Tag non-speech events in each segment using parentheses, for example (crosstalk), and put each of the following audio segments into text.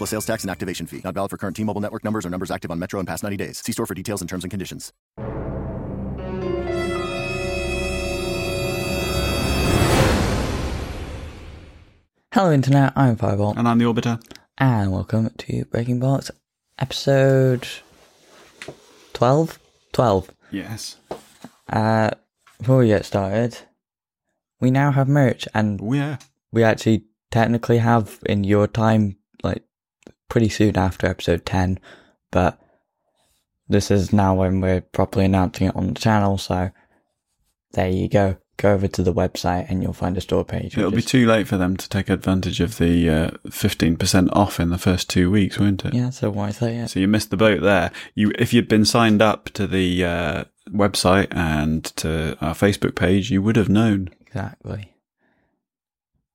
Plus sales tax and activation fee. Not valid for current T Mobile network numbers or numbers active on Metro in past 90 days. See store for details and terms and conditions. Hello, Internet. I'm Fireball, And I'm the Orbiter. and welcome to Breaking Box episode 12. 12. Yes. Uh, before we get started, we now have merch, and Oh, yeah. we actually technically have in your time, like, pretty soon after episode 10, but this is now when we're properly announcing it on the channel, so there you go. Go over to the website and you'll find a store page. It'll be too late for them to take advantage of the uh, 15% off in the first two weeks, won't it? Yeah, so why say it? So you missed the boat there. You, If you'd been signed up to the uh, website and to our Facebook page, you would have known. Exactly.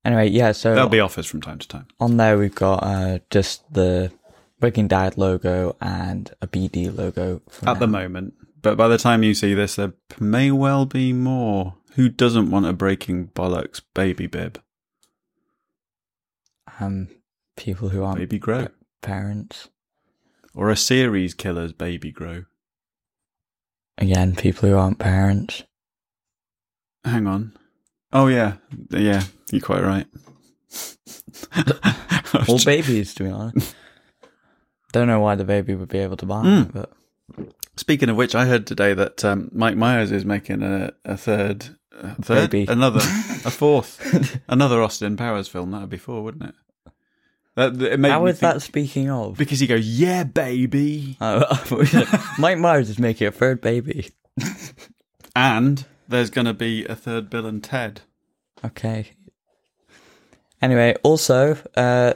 Anyway, yeah, so There'll be offers from time to time. on there we've got uh, just the Breaking Dad logo and a BD logo. For At the moment. But by the time you see this, there may well be more. Who doesn't want a Breaking Bollocks baby bib? um, people who aren't Baby grow. pa- parents. Or a series killer's baby grow? Again, people who aren't parents. Hang on. Oh yeah, yeah, you're quite right. (laughs) All babies, to be honest. Don't know why the baby would be able to buy Mm. it, but Speaking of which, I heard today that um, Mike Myers is making a, a third, a third, Baby. another, a (laughs) fourth, another Austin Powers film. That would be four, wouldn't it? That, it made how me is think- that speaking of? Because he goes, yeah, baby, Oh, (laughs) I thought you said- Mike Myers is making a third baby. and there's going to be a third Bill and Ted. Okay. Anyway, also, uh,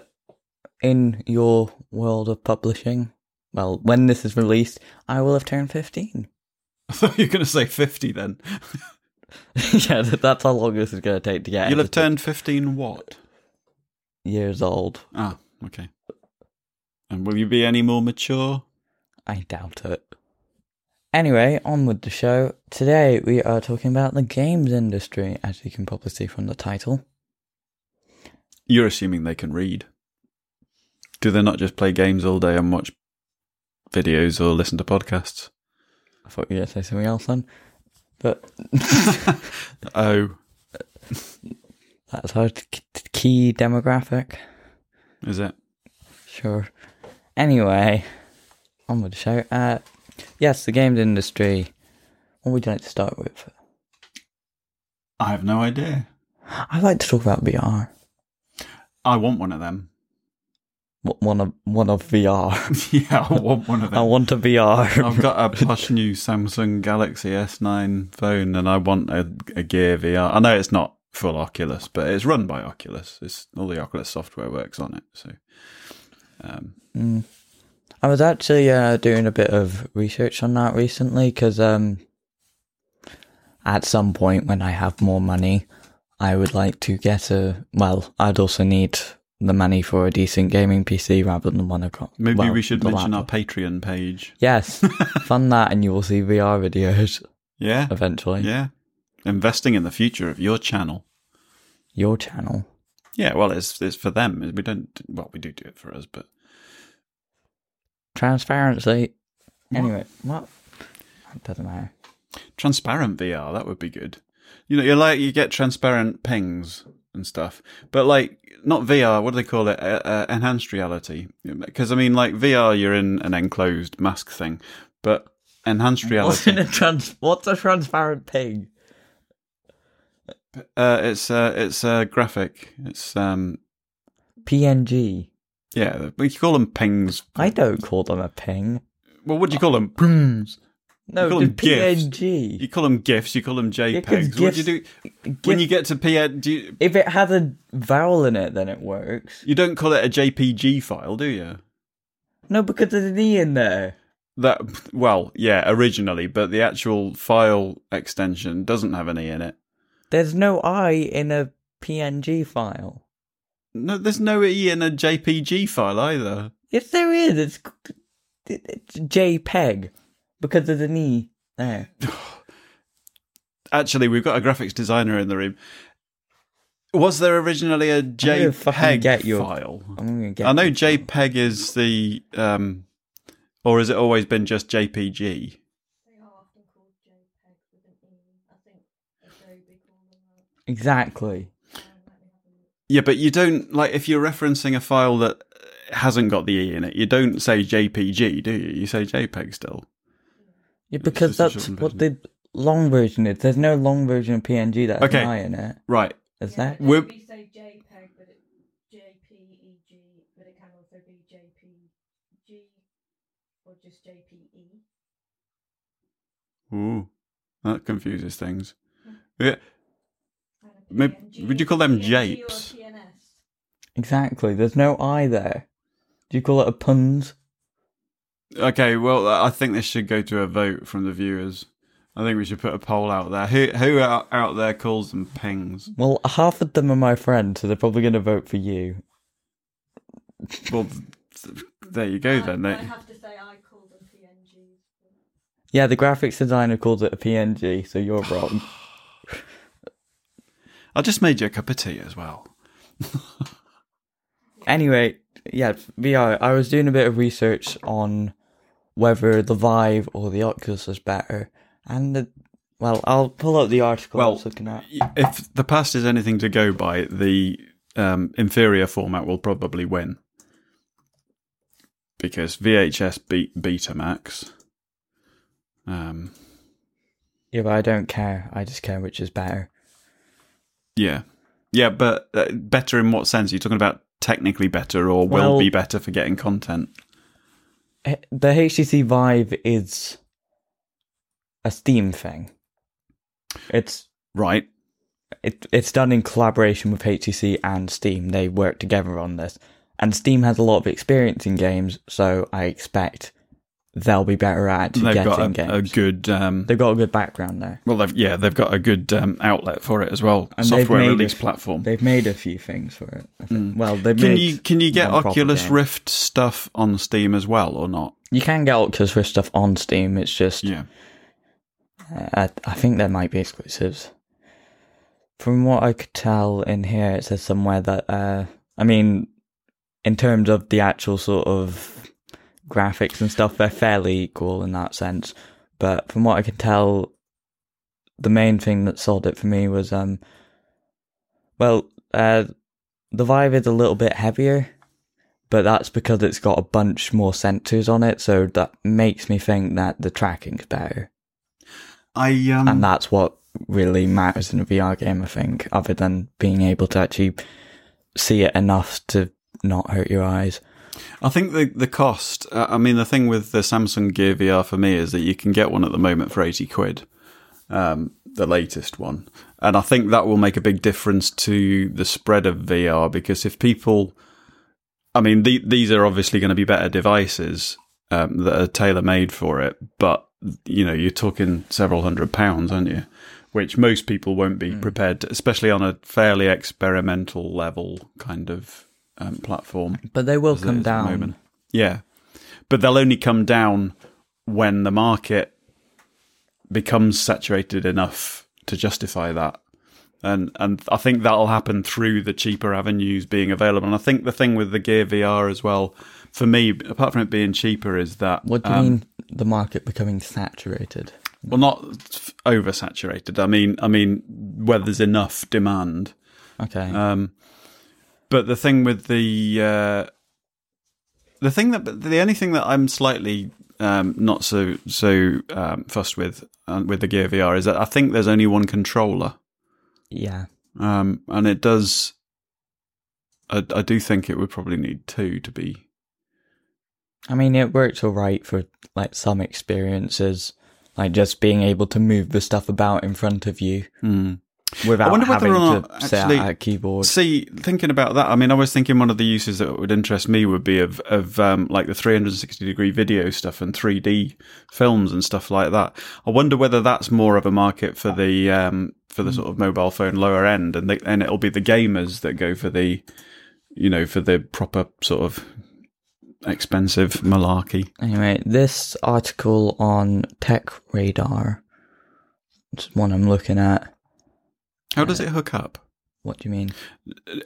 in your world of publishing, well, when this is released, I will have turned 15. (laughs) I thought you were going to say fifty. Then (laughs) yeah, that's how long this is going to take to get you'll have turned fifteen. What? years old. Ah, okay. And will you be any more mature? I doubt it. Anyway, on with the show. Today we are talking about the games industry, as you can probably see from the title. You're assuming they can read. Do they not just play games all day and watch videos or listen to podcasts? I thought you were going to say something else then. But (laughs) Oh, (laughs) that's our key demographic. is it? Sure. Anyway, on with the show. Uh, yes, the games industry. What would you like to start with? I have no idea. (gasps) I'd like to talk about VR. I want one of them. One of one of VR. (laughs) yeah, I want one of (laughs) them. I want a VR. I've got a (laughs) posh new Samsung Galaxy S9 phone, and I want a, a Gear VR. I know it's not full Oculus, but it's run by Oculus. It's all the Oculus software works on it. So, um, Mm. I was actually uh, doing a bit of research on that recently because um, at some point when I have more money, I would like to get a. Well, I'd also need the money for a decent gaming PC rather than one I've maybe well, we should mention laptop. our Patreon page. Yes, (laughs) fund that, and you will see VR videos Yeah, eventually. yeah. Investing in the future of your channel. Your channel. Yeah, well, it's it's for them. We don't. Well, we do do it for us, but Transparency. Anyway, what? It doesn't matter. transparent VR that would be good. You know, you like you get transparent pings and stuff, but like not VR. What do they call it? Uh, uh, enhanced reality. Because I mean, like VR, you're in an enclosed mask thing, but enhanced What's reality. in a trans? What's a transparent ping? uh, it's uh, it's uh, graphic. It's um, PNG. yeah. We call them pings. I don't call them a ping. Well, what do you call them? Pings. No, you call the them GIFs. PNG. You call them gifs. You call them JPEGs. what do you do GIFs- when you get to PN? Do you, If it has a vowel in it, then it works. you don't call it a JPG file, do you? No, because there's an e in there. That well, yeah, originally, but the actual file extension doesn't have any in it. There's no I in a PNG file. No, there's no e in a JPG file either. Yes, there is. It's, it's JPEG because of the knee there. (sighs) Actually, we've got a graphics designer in the room. Was there originally a JPEG get your- file? I'm gonna get. I know you. JPEG is the, um, or has it always been just JPG? exactly. Yeah, but you don't like if you're referencing a file that hasn't got the e in it. You don't say JPG, do you? You say JPEG still. Yeah, because that's shortened what the long version is. There's no long version of PNG that has Okay. an I in it. Right. Is that? We're, we say JPEG, but it JPEG, but it can also be JPG or just E. JPE. ooh, that confuses things. Hmm. Yeah. And a Mayb- PNG would you call them PNG japes? Exactly. There's no I there. Do you call it a puns? Okay, well, I think this should go to a vote from the viewers. I think we should put a poll out there. Who who out, out there calls them pings? Well, half of them are my friends, so they're probably going to vote for you. Well, there you go then. I, I They, have to say I call them PNGs. Yeah, the graphics designer calls it a PNG, so you're wrong. (sighs) I just made you a cup of tea as well. (laughs) Anyway, yeah, VR. I was doing a bit of research on whether the Vive or the Oculus was better, and the, well, I'll pull up the article I Well, was looking at. If the past is anything to go by, the um, inferior format will probably win because VHS beat Betamax. Um, Yeah, but I don't care. I just care which is better. yeah, yeah, but uh, better in what sense? You're talking about technically better or will be better for getting content. The HTC Vive is a Steam thing. It's Right. it, it's done in collaboration with HTC and Steam. They work together on this, and Steam has a lot of experience in games, so I expect they'll be better at They've got getting a, a games. good. Um, They've got a good background there. well, they've, yeah, they've got a good um, outlet for it as well. And Software release a- platform. They've made a few things for it. I think. Well, they've Can you can you get Oculus. Rift stuff on Steam as well or not? You can get Oculus Rift stuff on Steam. It's just Yeah. uh, I, I think there might be exclusives. From what I could tell in here, it says somewhere that uh, I mean, in terms of the actual sort of graphics and stuff, they're fairly equal in that sense. But from what I can tell, the main thing that sold it for me was um, well, uh, the Vive is a little bit heavier, but that's because it's got a bunch more sensors on it, so that makes me think that the tracking's better. I um and that's what really matters in a VR game, I think, other than being able to actually see it enough to not hurt your eyes. I think the the cost. Uh, I mean, the thing with the Samsung Gear VR for me is that you can get one at the moment for eighty quid, um, the latest one, and I think that will make a big difference to the spread of VR because if people, I mean, the, these are obviously going to be better devices um, that are tailor made for it, but you know, you're talking several hundred pounds, aren't you? Which most people won't be prepared, to, especially on a fairly experimental level kind of um, platform But they will come down. Yeah, but they'll only come down when the market becomes saturated enough to justify that. And and I think that'll happen through the cheaper avenues being available. And I think the thing with the Gear VR as well, for me, apart from it being cheaper, is that What do you um, mean the market becoming saturated? well, not oversaturated. I mean, I mean where there's enough demand. Okay. Um, but the thing with the uh, the thing that the only thing that I'm slightly um, not so so um, fussed with uh, with the Gear VR is that I think there's only one controller, yeah. um, and it does. I, I do think it would probably need two to be. I mean, it works alright for like some experiences, like just being able to move the stuff about in front of you. Hmm. Without wonder whether having or not actually- a keyboard. See, thinking about that, I mean, I was thinking one of the uses that would interest me would be of of um, like the 360 degree video stuff and 3D films and stuff like that. I wonder whether that's more of a market for the um, for the sort of mobile phone lower end, and they, and it'll be the gamers that go for the, you know, for the proper sort of expensive malarkey. Anyway, this article on Tech Radar, it's one I'm looking at. How does it hook up? What do you mean?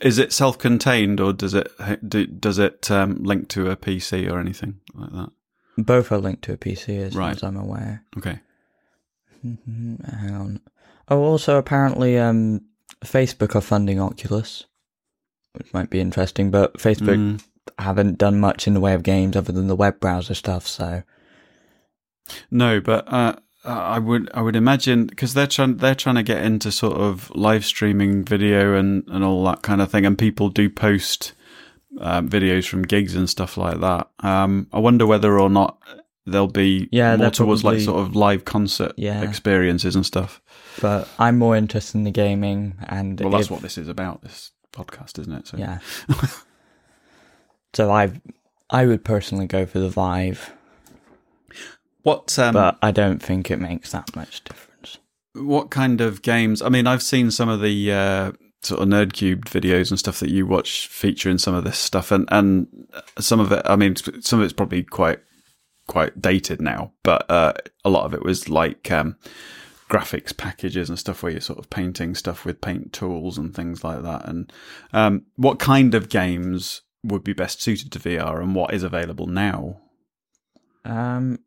Is it self-contained or does it do, does it um, link to a PC or anything like that? Both are linked to a PC, as far Right. as I'm aware. Okay. Mhm, Hang on. Oh, also apparently, um, Facebook are funding Oculus, which might be interesting. But Facebook Mm. haven't done much in the way of games other than the web browser stuff. So No, but uh, I would I would imagine because they're trying they're trying to get into sort of live streaming video and, and all that kind of thing, and people do post um, videos from gigs and stuff like that. Um, I wonder whether or not there'll be Yeah, more towards like sort of live concert Yeah. experiences and stuff. but I'm more interested in the gaming and Well, that's if- what this is about. This podcast, isn't it? So Yeah. (laughs) so I I would personally go for the Vive, what um, but I don't think it makes that much difference. what kind of games? I mean, I've seen some of the uh, sort of NerdCubed videos and stuff that you watch featuring some of this stuff, and and some of it. I mean, some of it's probably quite quite dated now, but uh, a lot of it was like um, graphics packages and stuff where you're sort of painting stuff with paint tools and things like that. And um, what kind of games would be best suited to VR, and what is available now? Um,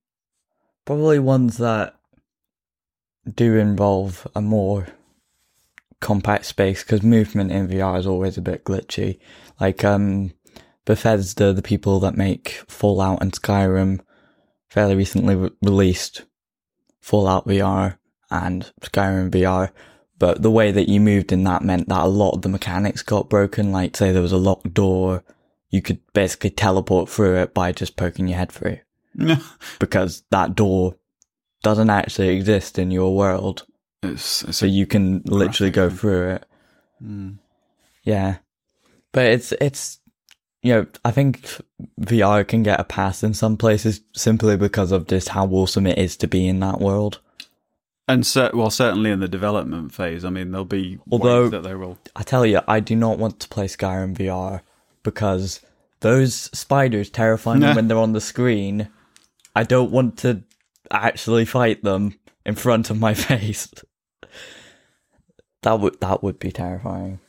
probably ones that do involve a more compact space because movement in VR is always a bit glitchy. Like um, Bethesda, the people that make Fallout and Skyrim, fairly recently re- released Fallout VR and Skyrim VR. But the way that you moved in that meant that a lot of the mechanics got broken. Like, say there was a locked door, you could basically teleport through it by just poking your head through (laughs) because that door doesn't actually exist in your world. it's, it's So you can literally go graphic, through it. Mm. Yeah. But it's, it's, you know, I think VR can get a pass in some places simply because of just how awesome it is to be in that world. And cer- well, certainly in the development phase, I mean, there'll be Although- that they will. I tell you, I do not want to play Skyrim VR because those spiders terrify me (laughs) when they're on the screen. I don't want to actually fight them in front of my (laughs) face. That would that would be terrifying.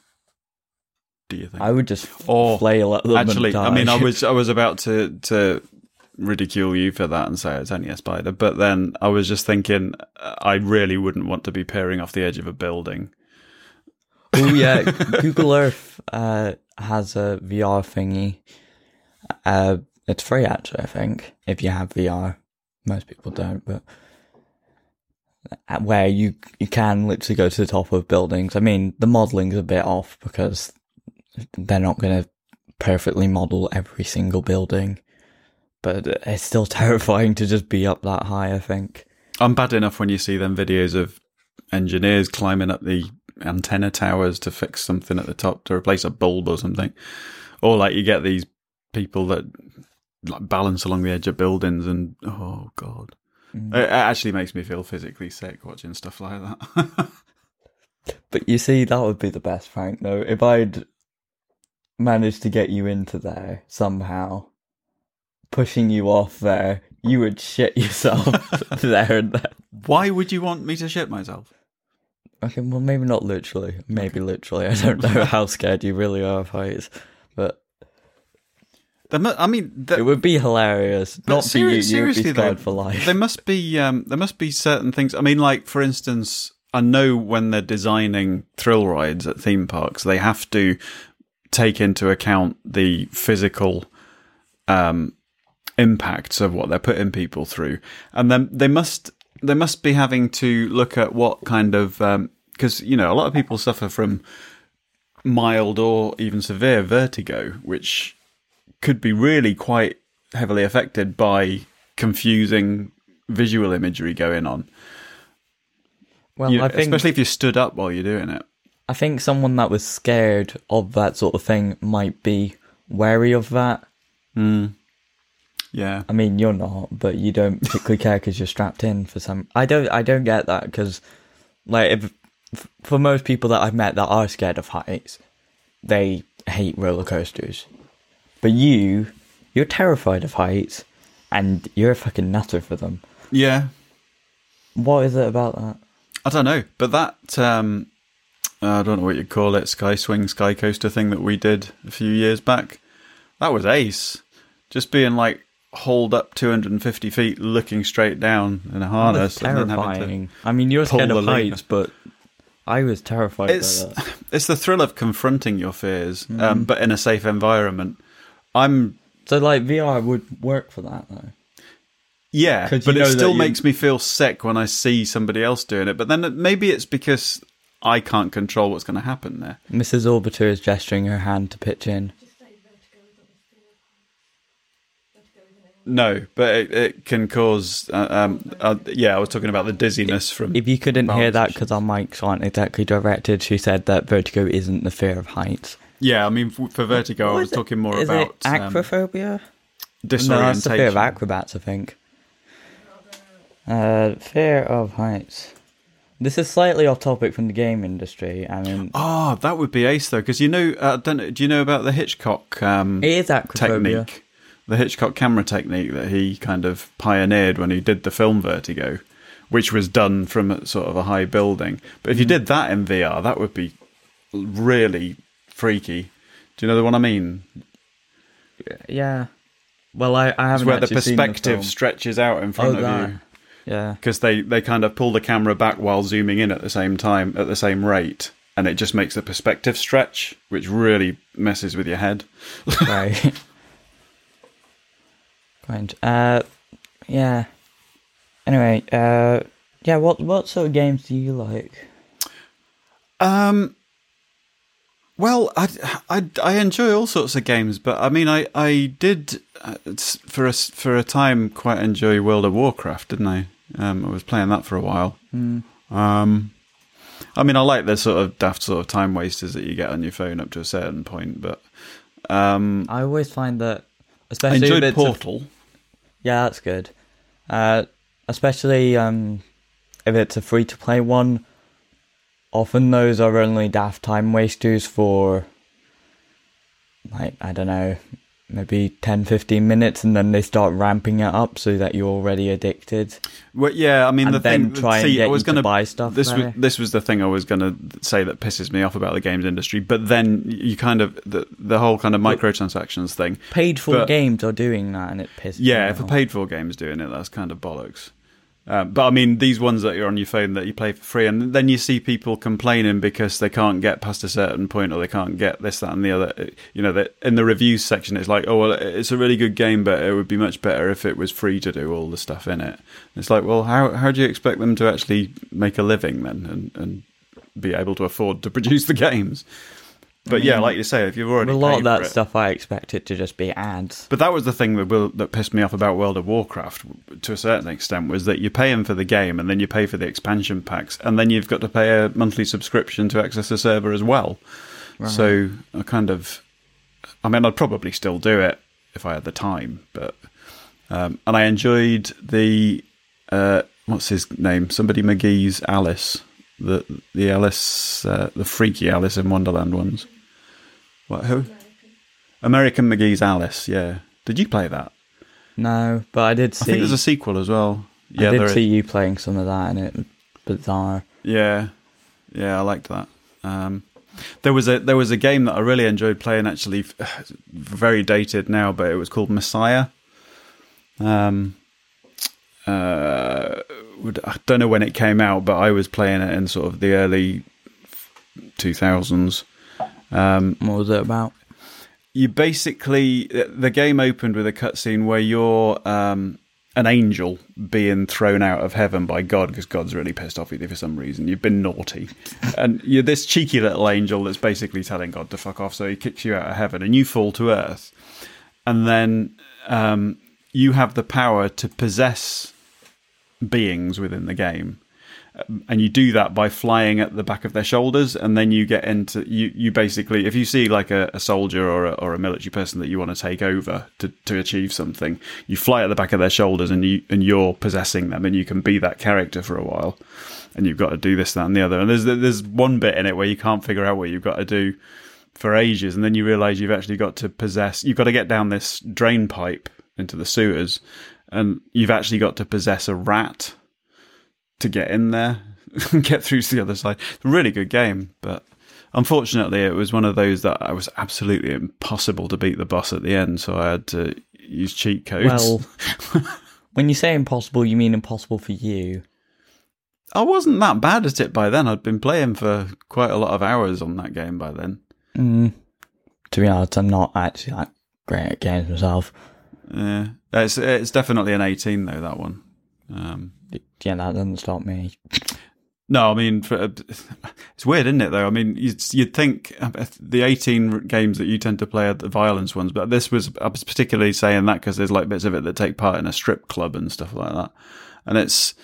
Do you think? I would just Or flail at them. Actually, I mean, I was I was about to to ridicule you for that and say it's only a spider, but then I was just thinking uh, I really wouldn't want to be peering off the edge of a building. oh yeah, (laughs) Google Earth uh, has a VR thingy. Uh, it's free actually, I think, if you have VR. Most people don't, but where you you can literally go to the top of buildings. I mean, the modeling's a bit off because they're not going to perfectly model every single building, but it's still (laughs) terrifying to just be up that high. I think. I'm bad enough when you see them videos of engineers climbing up the antenna towers to fix something at the top to replace a bulb or something, or like you get these people that like balance along the edge of buildings and oh god, Mm. it, it actually makes me feel physically sick watching stuff like that. (laughs) But you see, that would be the best Frank. though. If I'd managed to get you into there somehow, pushing you off there, you would shit yourself (laughs) there and then. Why would you want me to shit myself? Okay, well, maybe not literally. Maybe literally. I don't know (laughs) how scared you really are of heights, but I mean, it would be hilarious. Not for you. seri- You would be seriously, though, for life. There must be um, there must be certain things. I mean, like for instance, I know when they're designing thrill rides at theme parks, they have to take into account the physical um, impacts of what they're putting people through, and then they must they must be having to look at what kind of because you know a lot of people suffer from mild or even severe vertigo, which could be really quite heavily affected by confusing visual imagery going on. Well, You- I think especially if you stood up while you're doing it. I think someone that was scared of that sort of thing might be wary of that. Hmm. Yeah. I mean, you're not, but you don't (laughs) particularly care because you're strapped in for some. I don't. I don't get that because, like, if for most people that I've met that are scared of heights, they hate roller coasters. But you, you're terrified of heights, and you're a fucking nutter for them. Yeah. What is it about that? I don't know, but that um, I don't know what you call it, sky swing, sky coaster thing that we did a few years back. That was ace. Just being like holed up 250 feet, looking straight down in a harness, and then having to- terrifying. I mean, you're scared of heights, but I was terrified. It's by that. (laughs) it's the thrill of confronting your fears, Mm-hmm. um, but in a safe environment. I'm So, like, VR would work for that, though. Yeah, but it still you- makes me feel sick when I see somebody else doing it. But then maybe it's because I can't control what's going to happen there. Mrs. Orbiter is gesturing her hand to pitch in. No, but it, it can cause. Uh, um, uh, yeah, I was talking about the dizziness from. If you couldn't hear that because our mics aren't exactly directed, she said that vertigo isn't the fear of heights. Yeah, I mean, for, for vertigo, I was it? talking more is about it um, acrophobia? no, disorientation. that's the fear of acrobats, I think. Uh, fear of heights. This is slightly off topic from the game industry. I mean, Oh, that would be ace though, because you know, uh, don't, do you know about the Hitchcock um, it is acrophobia. technique? The Hitchcock camera technique that he kind of pioneered when he did the film Vertigo, which was done from a, sort of a high building. But Mm. if you did that in VR, that would be really freaky. Do you know the one I mean? Yeah. Well, I, I haven't where the perspective film. stretches out in front Oh, of that. you. Yeah. because they, they kind of pull the camera back while zooming in at the same time at the same rate and it just makes the perspective stretch which really messes with your head right. (laughs) Quite. Uh, yeah. Anyway, uh, yeah. What what sort of games do you like? um well I, I, I enjoy all sorts of games but i mean i i did uh, for a for a time quite enjoy world of warcraft didn't i um i was playing that for a while um I mean, I like the sort of daft sort of time wasters that you get on your phone up to a certain point, but um, I always find that, especially if enjoyed Portal. yeah, that's good. Uh, especially um, if it's a free to play one. Often those are only daft time wasters for, like I don't know, maybe 10, 15 minutes, and then they start ramping it up so that you're already addicted. Well, yeah, I mean, And the then thing. try and get I was to gonna buy stuff This was this was the thing I was going to say that pisses me off about the games industry. But then you kind of the the whole kind of microtransactions thing. Paid for But- games are doing that, and it pisses. Yeah, if a paid for game's doing it, that's kind of bollocks. Um, but I mean, these ones that you're on your phone that you play for free, and then you see people complaining because they can't get past a certain point, or they can't get this, that, and the other. You know, that in the reviews section, it's like, oh well, it's a really good game, but it would be much better if it was free to do all the stuff in it. It's like, well, how how do you expect them to actually make a living then, and and be able to afford to (laughs) produce the games? But yeah, like you say, if you've already a lot of that it- stuff I expect it to just be ads. but that was the thing that will, that pissed me off about World of Warcraft to a certain extent was that you're paying for the game and then you pay for the expansion packs and then you've got to pay a monthly subscription to access the server as well. So I kind of, I mean, I'd probably still do it if I had the time, but um, and I enjoyed the uh, what's his name? Somebody McGee's Alice, the the Alice, uh, the freaky Alice in Wonderland ones. What who? American McGee's Alice, yeah. Did you play that? No, but I did see. I think there's a sequel as well. Yeah, I did see is. you playing some of that, and it bizarre. Yeah, yeah, I liked that. Um, there was a there was a game that I really enjoyed playing. Actually, (sighs) very dated now, but it was called Messiah. Um, uh, I don't know when it came out, but I was playing it in sort of the early two thousands. Um, What was it about? you basically the game opened with a cutscene where you're um, an angel being thrown out of heaven by God because God's really pissed off with you for some reason. You've been naughty, (laughs) and you're this cheeky little angel that's basically telling God to fuck off. So he kicks you out of heaven, and you fall to earth, and then um, you have the power to possess beings within the game. Um, And you do that by flying at the back of their shoulders, and then you get into you. You basically, if you see like a, a soldier or a, or a military person that you want to take over to, to achieve something, you fly at the back of their shoulders, and you and you're possessing them, and you can be that character for a while. And you've got to do this, that, and the other. And there's there's one bit in it where you can't figure out what you've got to do for ages, and then you realise you've actually got to possess. You've got to get down this drain pipe into the sewers, and you've actually got to possess a rat to get in there and (laughs) get through to the other side. Really good game, but unfortunately, it was one of those that I was absolutely impossible to beat the boss at the end, so I had to use cheat codes. Well, (laughs) when you say impossible, you mean impossible for you. I wasn't that bad at it by then. I'd been playing for quite a lot of hours on that game by then. Mm. To be honest, I'm not actually that great at games myself. Yeah, it's it's definitely an eighteen though that one. Um, Yeah, that doesn't stop me. No, I mean, for, it's weird, isn't it? Though, I mean, you'd, you'd think the eighteen games that you tend to play are the violence ones, but this was I was particularly saying that because there's like bits of it that take part in a strip club and stuff like that, and it's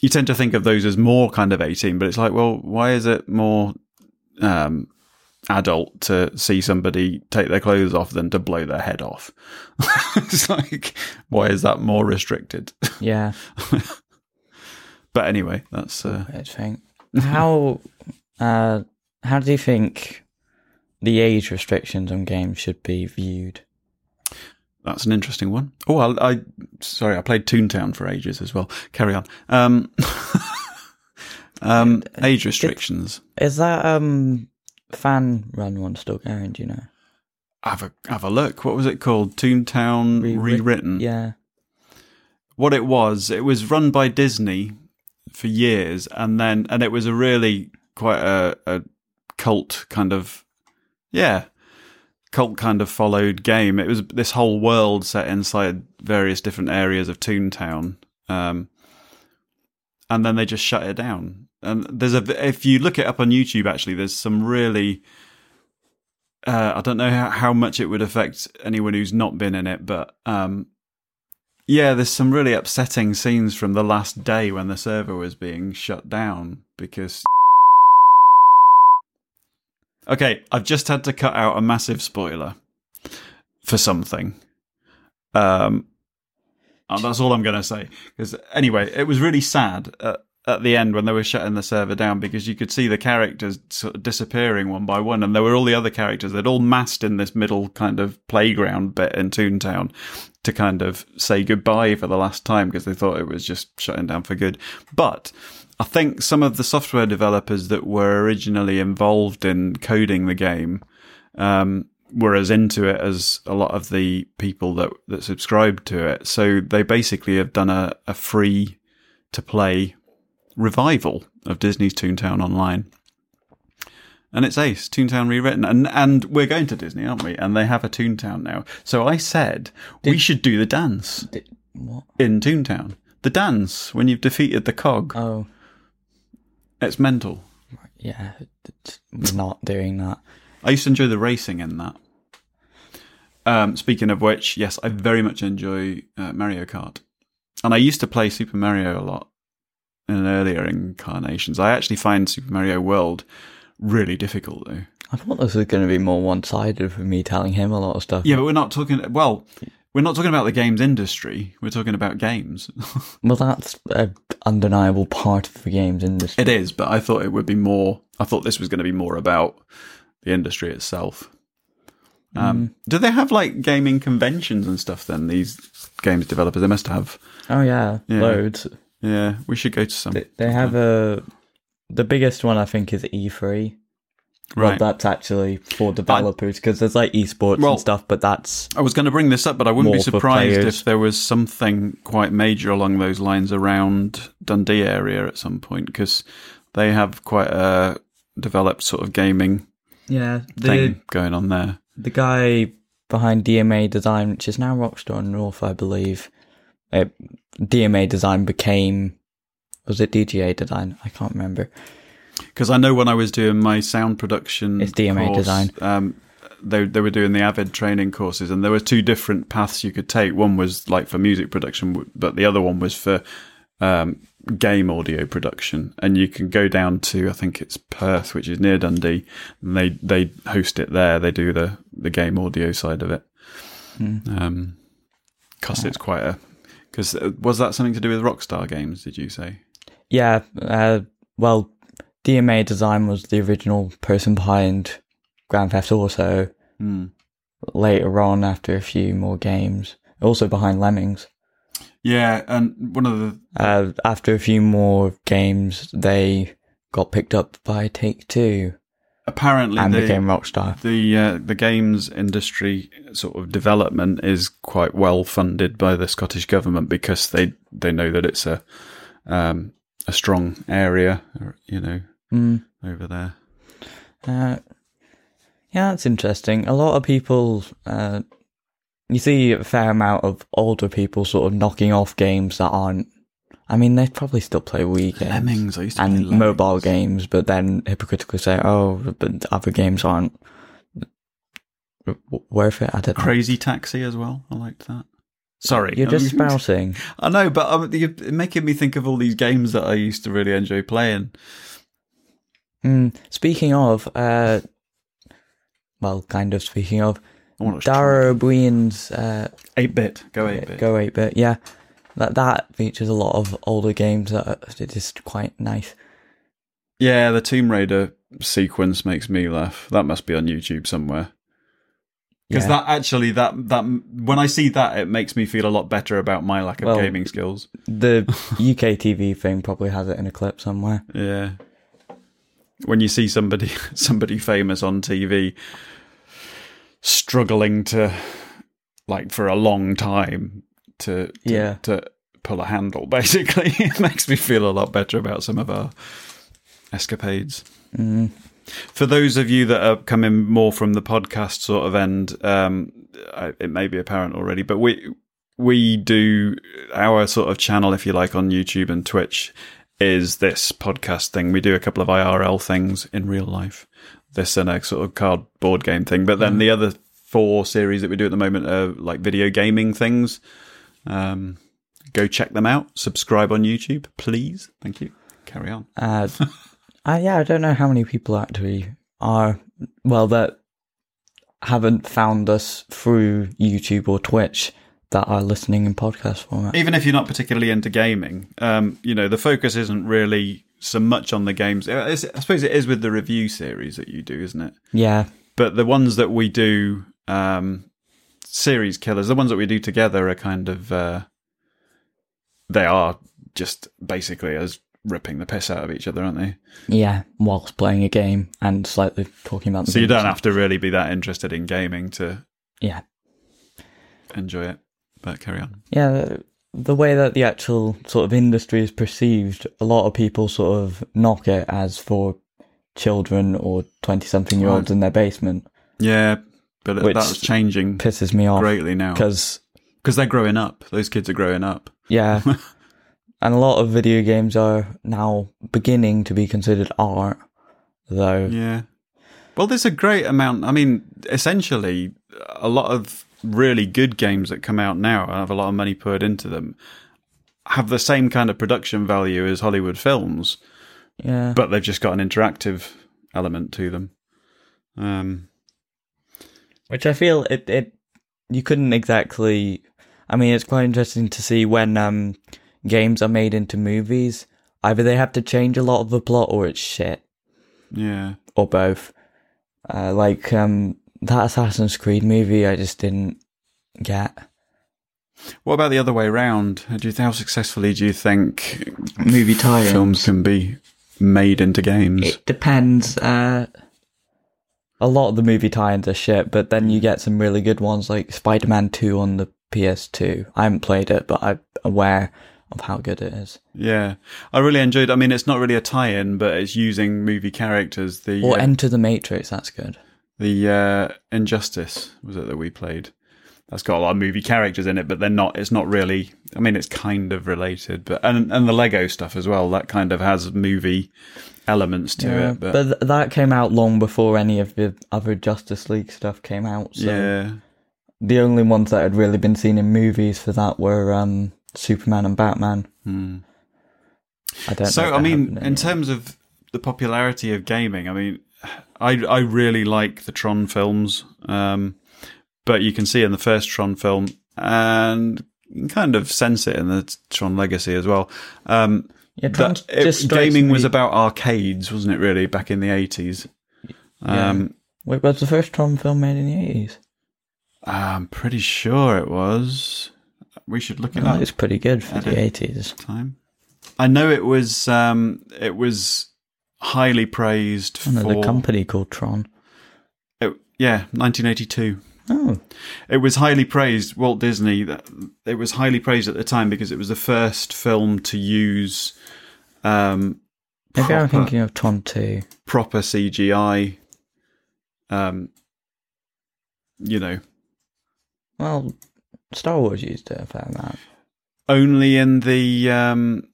you tend to think of those as more kind of eighteen, but it's like, well, why is it more um, adult to see somebody take their clothes off than to blow their head off? (laughs) it's like, why is that more restricted? Yeah, (laughs) but anyway, that's uh, weird thing. How (laughs) uh, how do you think the age restrictions on games should be viewed? That's an interesting one. Oh, I, I sorry, I played Toontown for ages as well. Carry on. Um, (laughs) um, age restrictions. Is that um fan run one still going? Do you know? Have a have a look. What was it called? Toontown Rewrit- rewritten. Yeah. What it was, it was run by Disney for years, and then and it was a really quite a, a cult kind of yeah cult kind of followed game. It was this whole world set inside various different areas of Toontown. Um, and then they just shut it down. And there's a if you look it up on YouTube, actually, there's some really. Uh, I don't know how, how much it would affect anyone who's not been in it, but um, yeah, there's some really upsetting scenes from the last day when the server was being shut down because. Okay, I've just had to cut out a massive spoiler for something. Um, and that's all I'm going to say. Because anyway, it was really sad at, at the end when they were shutting the server down because you could see the characters sort of disappearing one by one, and there were all the other characters. They'd all massed in this middle kind of playground bit in Toontown to kind of say goodbye for the last time because they thought it was just shutting down for good. But I think some of the software developers that were originally involved in coding the game um, were as into it as a lot of the people that that subscribed to it. So they basically have done a, a free to play revival of Disney's Toontown Online. And it's ace, Toontown rewritten. And and we're going to Disney, aren't we? And they have a Toontown now. So I said we should do the dance Did, what? in Toontown. The dance when you've defeated the cog. Oh, It's mental. yeah. We're not doing that. I used to enjoy the racing in that. Um, speaking of which, yes, I very much enjoy uh, Mario Kart, and I used to play Super Mario a lot in earlier incarnations. I actually find Super Mario World really difficult though. I thought this was going to be more one-sided for me telling him a lot of stuff. Yeah, but we're not talking. Well, we're not talking about the games industry. We're talking about games. (laughs) Well, that's an undeniable part of the games industry. it is, but I thought it would be more. I thought this was going to be more about the industry itself. Um, Do they have like gaming conventions and stuff? Then these games developers, they must have. Oh yeah, Yeah. loads. Yeah, we should go to some. They, they have a. The biggest one I think is E3. Well, Right. that's actually for developers because there's like esports Well- and stuff, but that's I was going to bring this up, but I wouldn't be surprised if there was something quite major along those lines around Dundee area at some point because they have quite a developed sort of gaming yeah. The thing going on there. the guy behind DMA Design, which is now Rockstar North, I believe. It, DMA Design became was it DGA Design? I can't remember. Because I know when I was doing my sound production, It's DMA course, design. Um, they they were doing the Avid training courses, and there were two different paths you could take. One was like for music production, but the other one was for um, game audio production, and you can go down to I think it's Perth, which is near Dundee. And they they host it there. They do the the game audio side of it. Um, cost it's quite a because was that something to do with Rockstar Games? Did you say? Yeah, uh, well, DMA Design was the original person behind Grand Theft Auto. Hmm. Later on, after a few more games, also behind Lemmings. Yeah, and one of the Uh, after a few more games, they got picked up by Take Two apparently and the, became Rockstar. the uh, the games industry sort of development is quite well funded by the Scottish government because they they know that it's a um, a strong area, you know, Mm. over there. Uh, yeah, that's interesting. A lot of people, uh, you see a fair amount of older people sort of knocking off games that aren't. I mean, they probably still play Wii games Lemmings, I used to and play Lemmings. mobile games, but then hypocritically say, "Oh, but other games aren't worth it." I don't know. Crazy Taxi as well. I liked that. Sorry, You're just (laughs) spouting. I know, but um, you're making me think of all these games that I used to really enjoy playing. Mm, speaking of, uh, well, kind of speaking of, Dara Ó Briain's uh, eight bit. Go eight bit. Go 8 bit, yeah. That that features a lot of older games that are just quite nice. Yeah, the Tomb Raider sequence makes me laugh. That must be on YouTube somewhere. Because Yeah. that actually that that when I see that, it makes me feel a lot better about my lack of Well- gaming skills. The (laughs) UK TV thing probably has it in a clip somewhere. Yeah. When you see somebody (laughs) somebody famous on TV struggling to like for a long time to, to Yeah. to pull a handle (laughs) basically it makes me feel a lot better about some of our escapades. Mm. For those of you that are coming more from the podcast sort of end, um, I- it may be apparent already, but we we do our sort of channel, if you like, on YouTube and Twitch is this podcast thing. We do a couple of IRL things in real life, this and a sort of cardboard game thing. But then the other four series that we do at the moment are like video gaming things. Um, go check them out. Subscribe on YouTube, please. Thank you. Carry on. Uh, I, yeah, I don't know how many people actually are, well, that haven't found us through YouTube or Twitch that are listening in podcast format. even if you're not particularly into gaming, um, you know, the focus isn't really so much on the games. Uh, I suppose it is with the review series that you do, isn't it? Yeah, But the ones that we do, um, series killers, the ones that we do together are kind of, uh, they are just basically as ripping the piss out of each other, aren't they? yeah, whilst playing a game and slightly talking about the So you don't have to really be that interested in gaming to Yeah. enjoy it. But carry on. Yeah, the- way that the actual sort of industry is perceived, a lot of people sort of knock it as for children or 20 something year olds Right. in their basement. Yeah, but Which that's changing Pisses me off. greatly now Because, because they're growing up. Those kids are growing up. yeah. (laughs) and a lot of video games are now beginning to be considered art, though. Yeah. Well, there's a great amount. I mean, essentially, a lot of really good games that come out now and have a lot of money poured into them have the same kind of production value as Hollywood films, Yeah. but they've just got an interactive element to them. Um, Which I feel it, it you couldn't exactly I mean it's quite interesting to see when um games are made into movies. Either they have to change a lot of the plot or it's shit. yeah. Or both. Uh, like um that Assassin's Creed movie I just didn't get. What about the other way around? Do you, how successfully do you think Movie tie-ins. films can be made into games? It depends. Uh a lot of the movie tie-ins are shit, but then you get some really good ones like Spider-Man 2 on the PS2. I haven't played it, but I'm aware of how good it is. yeah, I really enjoyed. I mean, it's not really a tie-in, but it's using movie characters. The Or uh, Enter the Matrix, that's good. The uh, Injustice was it that we played? That's got a lot of movie characters in it, but they're not. It's not really. I mean, it's kind of related, but and and the Lego stuff as well. That kind of has movie elements to Yeah, it. But, but, th- that came out long before any of the other Justice League stuff came out. So yeah, the only ones that had really been seen in movies for that were um, Superman and Batman. Hmm. I don't. So I mean, in terms of the popularity of gaming, I mean, I I really like the Tron films, um, but you can see in the first Tron film, and kind of sense it in the Tron Legacy as well. Um, Yeah, Tron that it- gaming was about arcades, wasn't it? Really, back in the eighties. Um, Wait, was the first Tron film made in the eighties? I'm pretty sure it was. We should look it That up. is pretty good for the eighties. time. I know it was. Um, it was highly praised And for there's company called Tron. it- yeah, 1982. Oh, It was highly praised. Walt Disney. It was highly praised at the time because it was the first film to use um, maybe I'm thinking of Tron Two. proper CGI. Um, you know, Well, Star Wars used it fair amount. only in the um,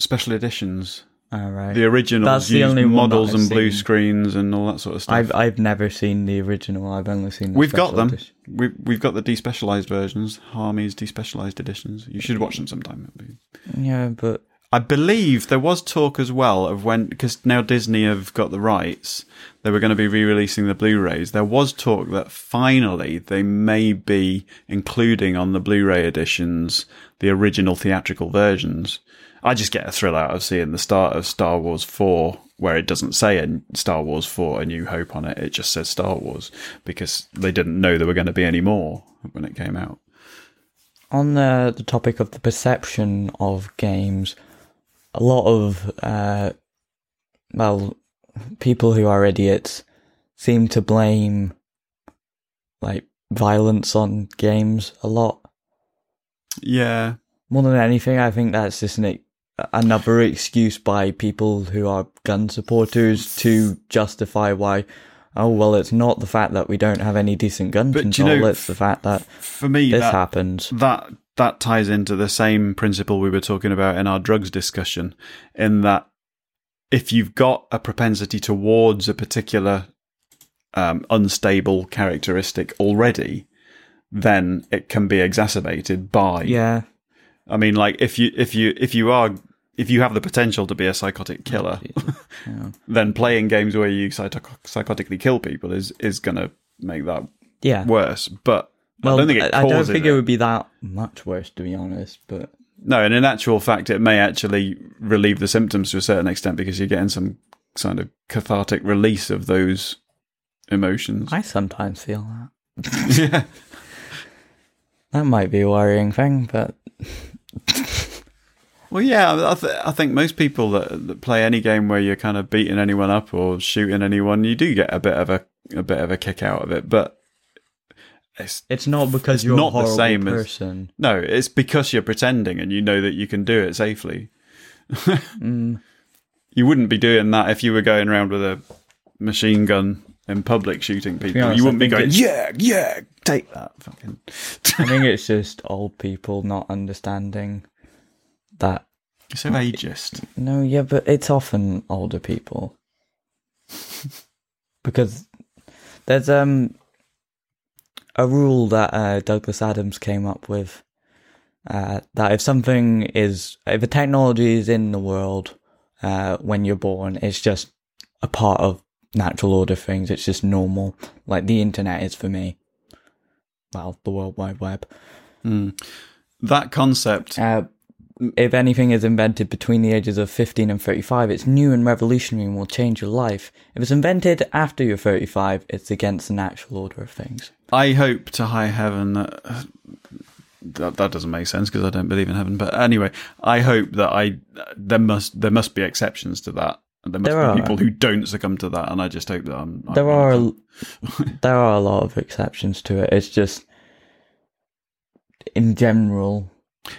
special editions. All right. The originals That's the only models and blue screens and all that sort of stuff. I've I've never seen the original. I've only seen. The We've got them. edition. We've we've got the despecialized versions, Harmy's despecialized editions. You should watch them sometime. Yeah, but I believe there was talk as well of when because now Disney have got the rights, they were going to be re-releasing the Blu-rays. There was talk that finally they may be including on the Blu-ray editions the original theatrical versions. I just get a thrill out of seeing the start of Star Wars 4 where it doesn't say Star Wars 4 A New Hope on it. It just says Star Wars because they didn't know there were going to be any more when it came out. on the the topic of the perception of games, a lot of uh, well, people who are idiots seem to blame like violence on games a lot. Yeah. More than anything, I think that's just an, another excuse by people who are gun supporters to justify why. Oh well, it's not the fact that we don't have any decent gun But do you control. know, it's the fact that For me, this that, happens. that that ties into the same principle we were talking about in our drugs discussion in that if you've got a propensity towards a particular um, unstable characteristic already then it can be exacerbated by Yeah, i mean like if you if you if you are if you have the potential to be a psychotic killer yeah. (laughs) then playing games where you psycho- psychotically kill people is is going to make that yeah. worse but Well, I don't think it I don't think it. it would be that much worse, to be honest. But No, and in actual fact, it may actually relieve the symptoms to a certain extent because you're getting some kind of cathartic release of those emotions. I sometimes feel that (laughs) yeah. that might be a worrying thing. But (laughs) Well, yeah, I, th- I think most people that, that play any game where you're kind of beating anyone up or shooting anyone, you do get a bit of a a bit of a kick out of it. But it's it's not because It's you're not a the same as- person. no, it's because you're pretending and you know that you can do it safely. (laughs) Mm. You wouldn't be doing that if you were going around with a machine gun in public shooting people. honest, you wouldn't be going, yeah, yeah, take that. Fucking. I think it's just old people not understanding that. So ageist. No, yeah, but it's often older people (laughs) because there's um a rule that uh, Douglas Adams came up with uh, that if something is if a technology is in the world uh, when you're born, it's just a part of natural order things. It's just normal, like the internet is for me. Well, the World Wide Web. That concept, Uh, if anything is invented between the ages of 15 and 35, it's new and revolutionary and will change your life. If it's invented after you're 35, it's against the natural order of things. I hope to high heaven that. That, that doesn't make sense because I don't believe in heaven. But anyway, I hope that I there must there must be exceptions to that. There must There be are. people who don't succumb to that, and I just hope that I'm. I'm There are (laughs) there are a lot of exceptions to it. It's just in general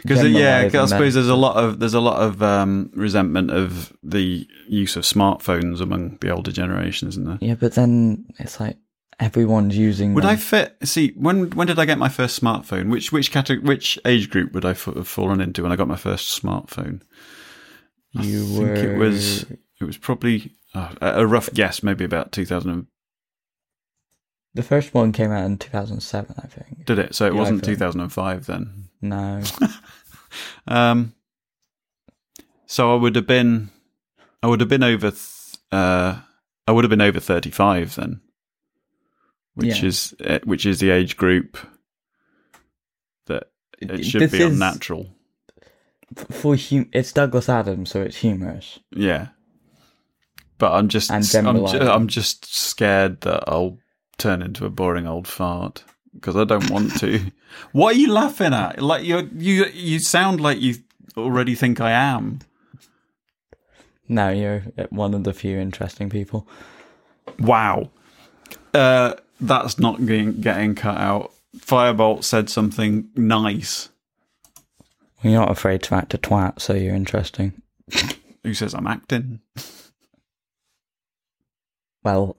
because yeah, 'cause I suppose there's a lot of there's a lot of um, resentment of the use of smartphones among the older generation, isn't there? Yeah, but then it's like everyone's using Would them. I fit? See, when when did I get my first smartphone? Which which category, which age group would I f- have fallen into when I got my first smartphone? I You think it was it was probably uh, a a rough guess, maybe about 2000. The first one came out in 2007, I think. Did it? So it The wasn't iPhone. 2005 then. No. (laughs) Um, So I would have been, I would have been over, th- uh, I would have been over thirty-five then, which Yeah. is uh, which is the age group that it should This be unnatural. For hum- it's Douglas Adams, so it's humorous. Yeah, but I'm just, I'm, ju- I'm just scared that I'll turn into a boring old fart because I don't want to. (laughs) what are you laughing at? Like you, you, you sound like you already think I am. No, you're one of the few interesting people. Wow. Uh, that's not getting, getting cut out. Firebolt said something nice. You're not afraid to act a twat, so you're interesting. Who says I'm acting? Well,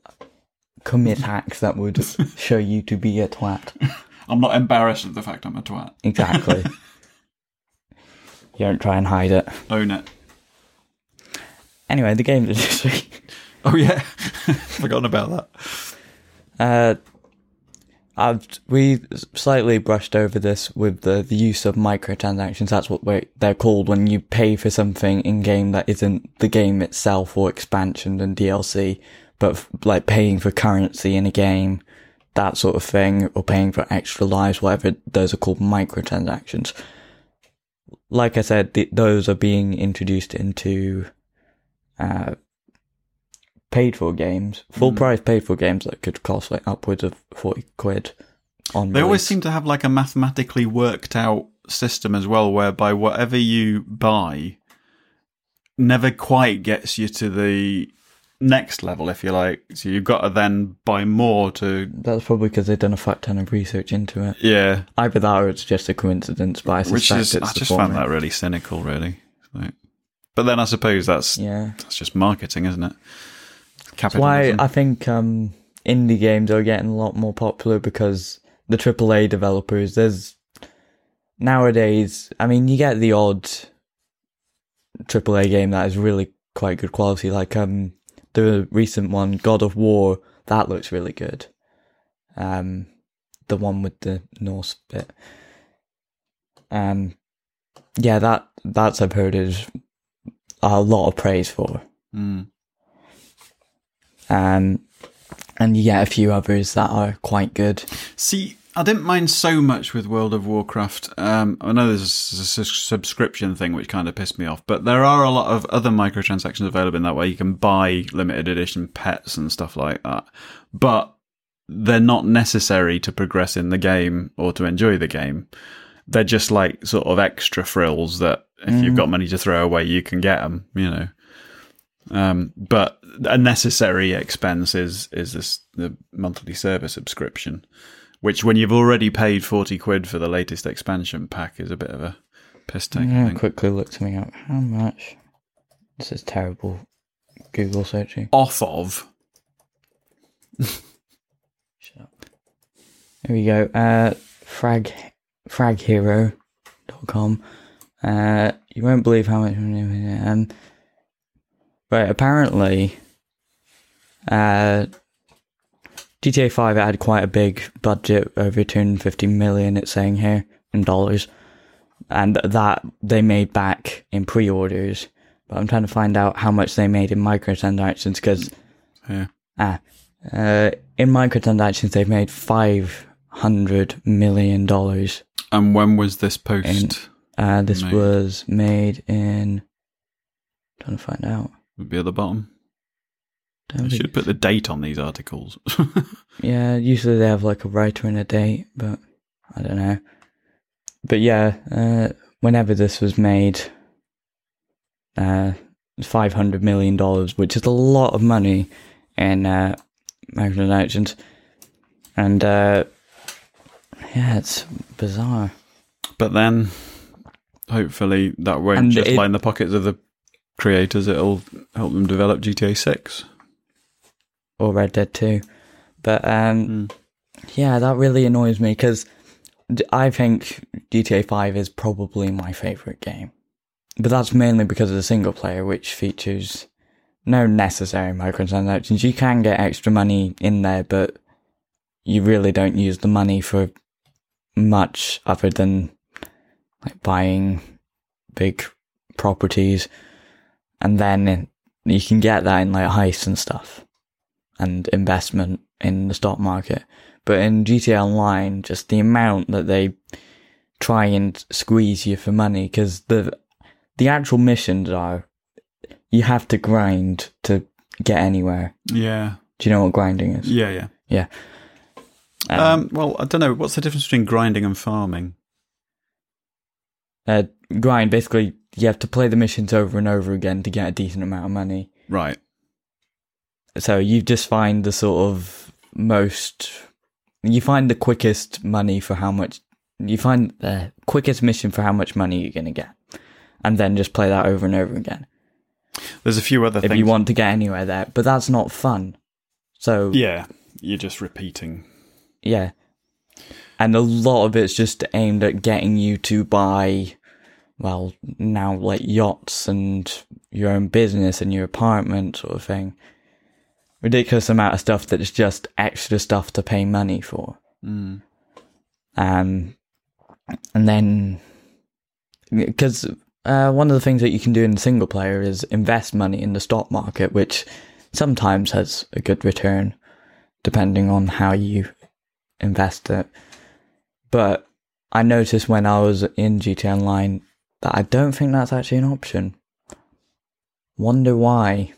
commit acts that would show you to be a twat. (laughs) I'm not embarrassed of the fact I'm a twat. Exactly. (laughs) you don't try and hide it. Own it. Anyway, the game industry. (laughs) Oh yeah, (laughs) forgotten about that. Uh, I've we slightly brushed over this with the, the use of microtransactions. That's what they're called when you pay for something in game that isn't the game itself or expansion and DLC, but f- like paying for currency in a game, that sort of thing, or paying for extra lives, whatever. Those are called microtransactions. Like I said, th- those are being introduced into uh, paid for games, full Mm. price paid for games that could cost like upwards of 40 quid on They always seem to have like a mathematically worked out system as well, whereby whatever you buy never quite gets you to the next level, if you like. So you've got to then buy more to. That's probably because they've done a fuck ton of research into it. Yeah, Either that or it's just a coincidence, but I which suspect is it's I the just found that really cynical, really. Like, but then I suppose that's Yeah. that's just marketing, isn't it? That's why I think um, indie games are getting a lot more popular because the AAA developers, there's nowadays, I mean, you get the odd AAA game that is really quite good quality, like um, the recent one, God of War, that looks really good. Um, the one with the Norse bit. Um, yeah, that that's I've heard is a lot of praise for. Mm. Um, and you get a few others that are quite good. See, I didn't mind so much with World of Warcraft. Um, I know there's a subscription thing which kind of pissed me off, but there are a lot of other microtransactions available in that way. You can buy limited edition pets and stuff like that, but they're not necessary to progress in the game or to enjoy the game. They're just like sort of extra frills that if you've got money to throw away, you can get them. You know. Um, but a necessary expense is is this the monthly server subscription, which when you've already paid forty quid for the latest expansion pack is a bit of a piss take. I Yeah, think. quickly look to me up. How much? This is terrible. Google searching. Off of Shut up. Here we go. Uh, frag, fraghero.com. Uh, you won't believe how much. Um, right, apparently, uh, GTA 5 had quite a big budget, over 250 million, it's saying here, in dollars. And that they made back in pre orders. But I'm trying to find out how much they made in microtransactions because yeah. Ah, uh, in microtransactions, they've made five hundred million dollars. And when was this post? Uh, this Made. was made in. Trying to find out. Would be at the bottom. I should put the date on these articles. (laughs) Yeah, usually they have like a writer and a date, but I don't know. But yeah, uh, whenever this was made, uh, five hundred million dollars, which is a lot of money in uh, microtransactions, and uh, yeah, it's bizarre. but then, hopefully, that won't And just it- line the pockets of the creators. It'll help them develop GTA Six. Or Red Dead 2. But um, Mm. yeah, that really annoys me because I think GTA 5 is probably my favourite game. But that's mainly because of the single player, which features no necessary microtransactions. You can get extra money in there, but you really don't use the money for much other than like buying big properties. and then you can get that in like heists and stuff, and investment in the stock market. But in GTA Online, just the amount that they try and squeeze you for money, because the the actual missions are you have to grind to get anywhere. Yeah. Do you know what grinding is? Yeah, yeah. Yeah. Um, Um, well, I don't know. What's the difference between grinding and farming? uh, grind basically you have to play the missions over and over again to get a decent amount of money. Right. So you just find the sort of most you find the quickest money for how much you find the quickest mission for how much money you're going to get. And then just play that over and over again. There's a few other If things. you want to get anywhere there, but that's not fun. So Yeah. You're just repeating. Yeah. And a lot of it's just aimed at getting you to buy, well, now like yachts and your own business and your apartment sort of thing. Ridiculous amount of stuff that is just extra stuff to pay money for. Mm. Um, and then, because uh, one of the things that you can do in single player is invest money in the stock market, which sometimes has a good return, depending on how you invest it. But I noticed when I was in GT Online that I don't think that's actually an option. Wonder why.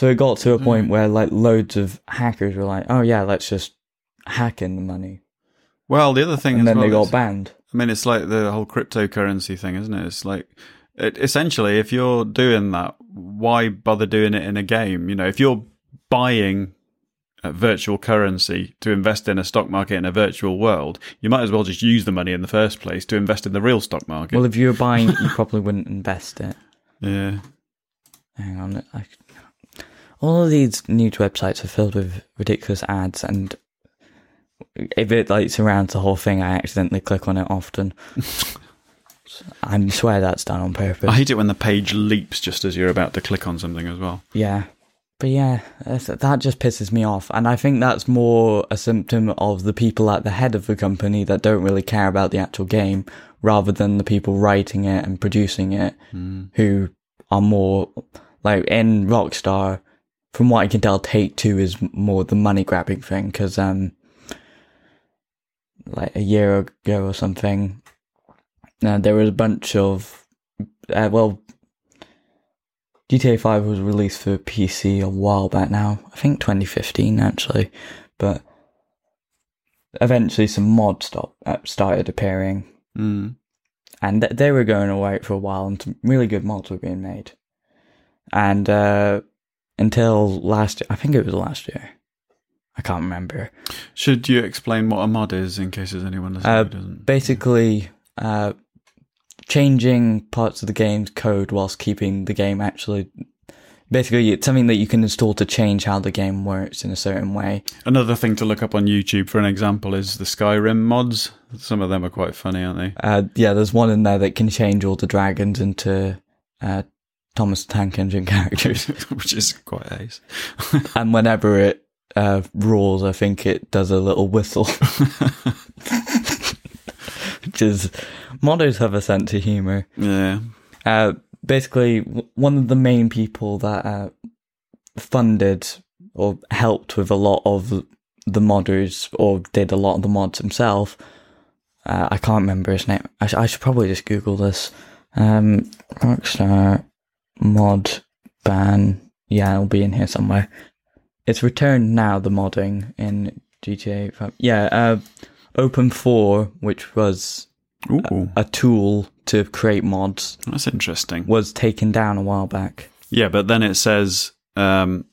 So it got to a point mm. where like loads of hackers were like, "Oh yeah, let's just hack in the money," Well, the other thing and then well they got banned. I mean, it's like the whole cryptocurrency thing, isn't it? It's like, it, essentially, if you're doing that, why bother doing it in a game? You know, if you're buying a virtual currency to invest in a stock market in a virtual world, you might as well just use the money in the first place to invest in the real stock market. Well, if you were buying, you (laughs) probably wouldn't invest it. yeah. Hang on. I, all of these news websites are filled with ridiculous ads, and if it like surrounds the whole thing, I accidentally click on it often. (laughs) I swear that's done on purpose. I hate it when the page leaps just as you're about to click on something as well. Yeah. But yeah, that just pisses me off. And I think that's more a symptom of the people at the head of the company that don't really care about the actual game rather than the people writing it and producing it hmm. who are more like in Rockstar. From what I can tell, Take Two is more the money grabbing thing because, um, like a year ago or something, uh, there was a bunch of, uh, well, GTA 5 was released for PC a while back now. I think 2015 actually. But eventually some mods stop, uh, started appearing. Mm. And th- they were going away for a while and some really good mods were being made. And uh, until last year, I think it was last year. I can't remember. Should you explain what a mod is in case there's anyone listening Uh, who doesn't? basically, uh, changing parts of the game's code whilst keeping the game actually. Basically, it's something that you can install to change how the game works in a certain way. Another thing to look up on YouTube for an example is the Skyrim mods. Some of them are quite funny, aren't they? Uh, yeah, there's one in there that can change all the dragons into uh, Thomas Tank Engine characters. (laughs) Which is quite ace. (laughs) and whenever it uh, roars, I think it does a little whistle. (laughs) Which is, modders have a sense of humour. Yeah. Uh, basically, one of the main people that uh, funded or helped with a lot of the modders or did a lot of the mods himself. Uh, I can't remember his name. I, sh- I should probably just Google this. Um, Rockstar mod ban. Yeah, it'll be in here somewhere. It's returned now. The modding in GTA. 5. Yeah, uh, OpenIV, which was Ooh, a tool to create mods, that's interesting. was taken down a while back. Yeah, but then it says um,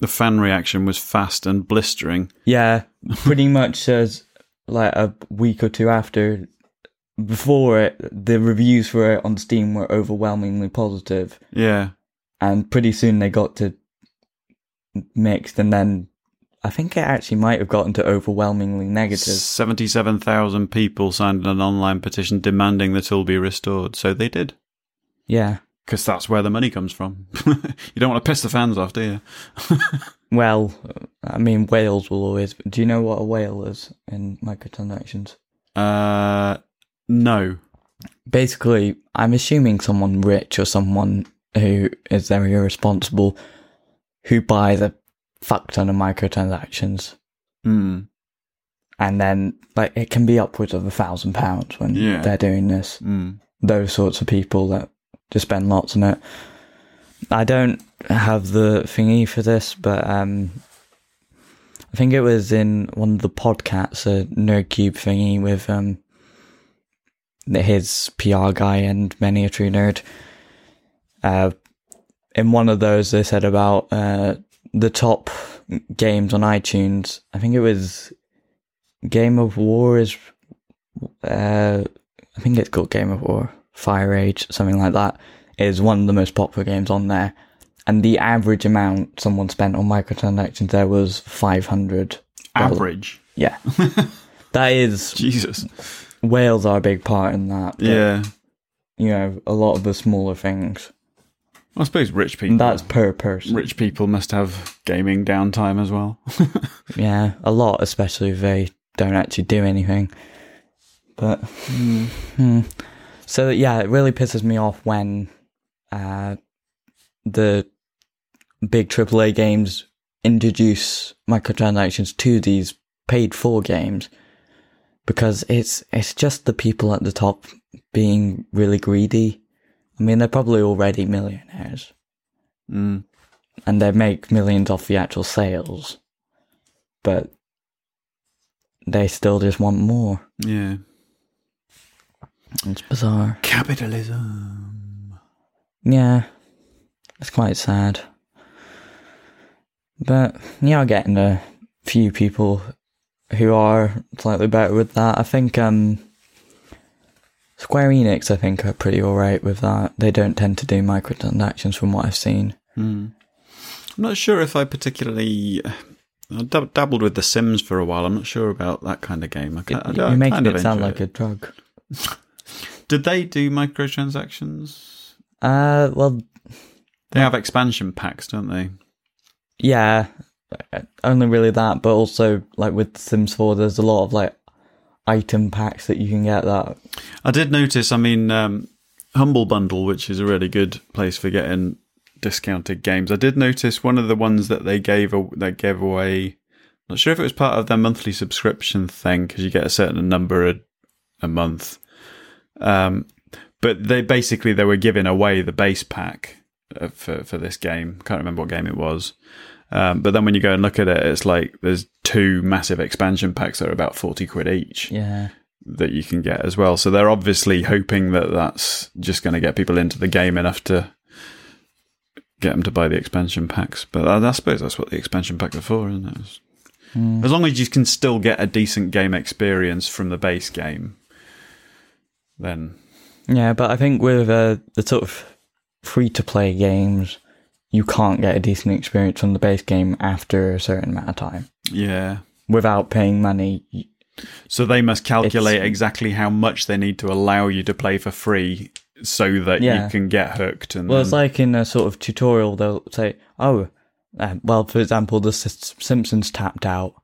the fan reaction was fast and blistering. Yeah, pretty much says like a week or two after. Before it, the reviews for it on Steam were overwhelmingly positive, Yeah. and pretty soon they got to mixed, and then I think it actually might have gotten to overwhelmingly negative. 77,000 people signed an online petition demanding the tool be restored. So they did. Yeah. Because that's where the money comes from. (laughs) you don't want to piss the fans off, do you? (laughs) Well, I mean, whales will always. Do you know what a whale is in microtransactions? Uh, no. basically, I'm assuming someone rich or someone who is very irresponsible who buys a fuck ton of microtransactions Mm. and then like it can be upwards of a thousand pounds when Yeah. they're doing this. Mm. Those sorts of people that just spend lots on it. I don't have the thingy for this, but um, I think it was in one of the podcasts, a NerdCubed thingy with um, his PR guy and many a true nerd. Uh, in one of those, they said about uh, the top games on iTunes. I think it was Game of War is. Uh, I think it's called Game of War, Fire Age, something like that. Is one of the most popular games on there, and the average amount someone spent on microtransactions there was five hundred. Average. Yeah, (laughs) that is Jesus. Whales are a big part in that. but, Yeah. you know, a lot of the smaller things. I suppose rich people. That's per person. rich people must have gaming downtime as well. (laughs) Yeah, a lot, especially if they don't actually do anything. But hmm. so yeah, it really pisses me off when uh, the big AAA games introduce microtransactions to these paid for games because it's it's just the people at the top being really greedy. I mean, they're probably already millionaires Mm. and they make millions off the actual sales, but they still just want more. Yeah. It's bizarre. Capitalism. Yeah, it's quite sad. But yeah, I'm getting a few people who are slightly better with that. I think um, Square Enix, I think, are pretty alright with that. They don't tend to do microtransactions from what I've seen. I'm not sure if I particularly. I dab- dabbled with The Sims for a while. I'm not sure about that kind of game. I, ca- I, You're I making it sound like a drug. (laughs) Did they do microtransactions? Uh, well, They have expansion packs, don't they? Yeah, only really that, but also like with Sims 4, there's a lot of like item packs that you can get that. I did notice. I mean, um, Humble Bundle, which is a really good place for getting discounted games. I did notice one of the ones that they gave a, that gave away. Not sure if it was part of their monthly subscription thing because you get a certain number a, a month. Um, but they basically they were giving away the base pack uh, for for this game. Can't remember what game it was. Um, but then when you go and look at it, it's like there's two massive expansion packs that are about forty quid each Yeah. that you can get as well. So they're obviously hoping that that's just going to get people into the game enough to get them to buy the expansion packs. But I, I suppose that's what the expansion packs are for, isn't it? It's- As long as you can still get a decent game experience from the base game, then Yeah, but I think with uh, the sort of free to play games, you can't get a decent experience from the base game after a certain amount of time. yeah. Without paying money, So they must calculate exactly how much they need to allow you to play for free so that Yeah. you can get hooked. And well, it's like in a sort of tutorial, they'll say, oh, uh, well, for example, the S- Simpsons tapped out.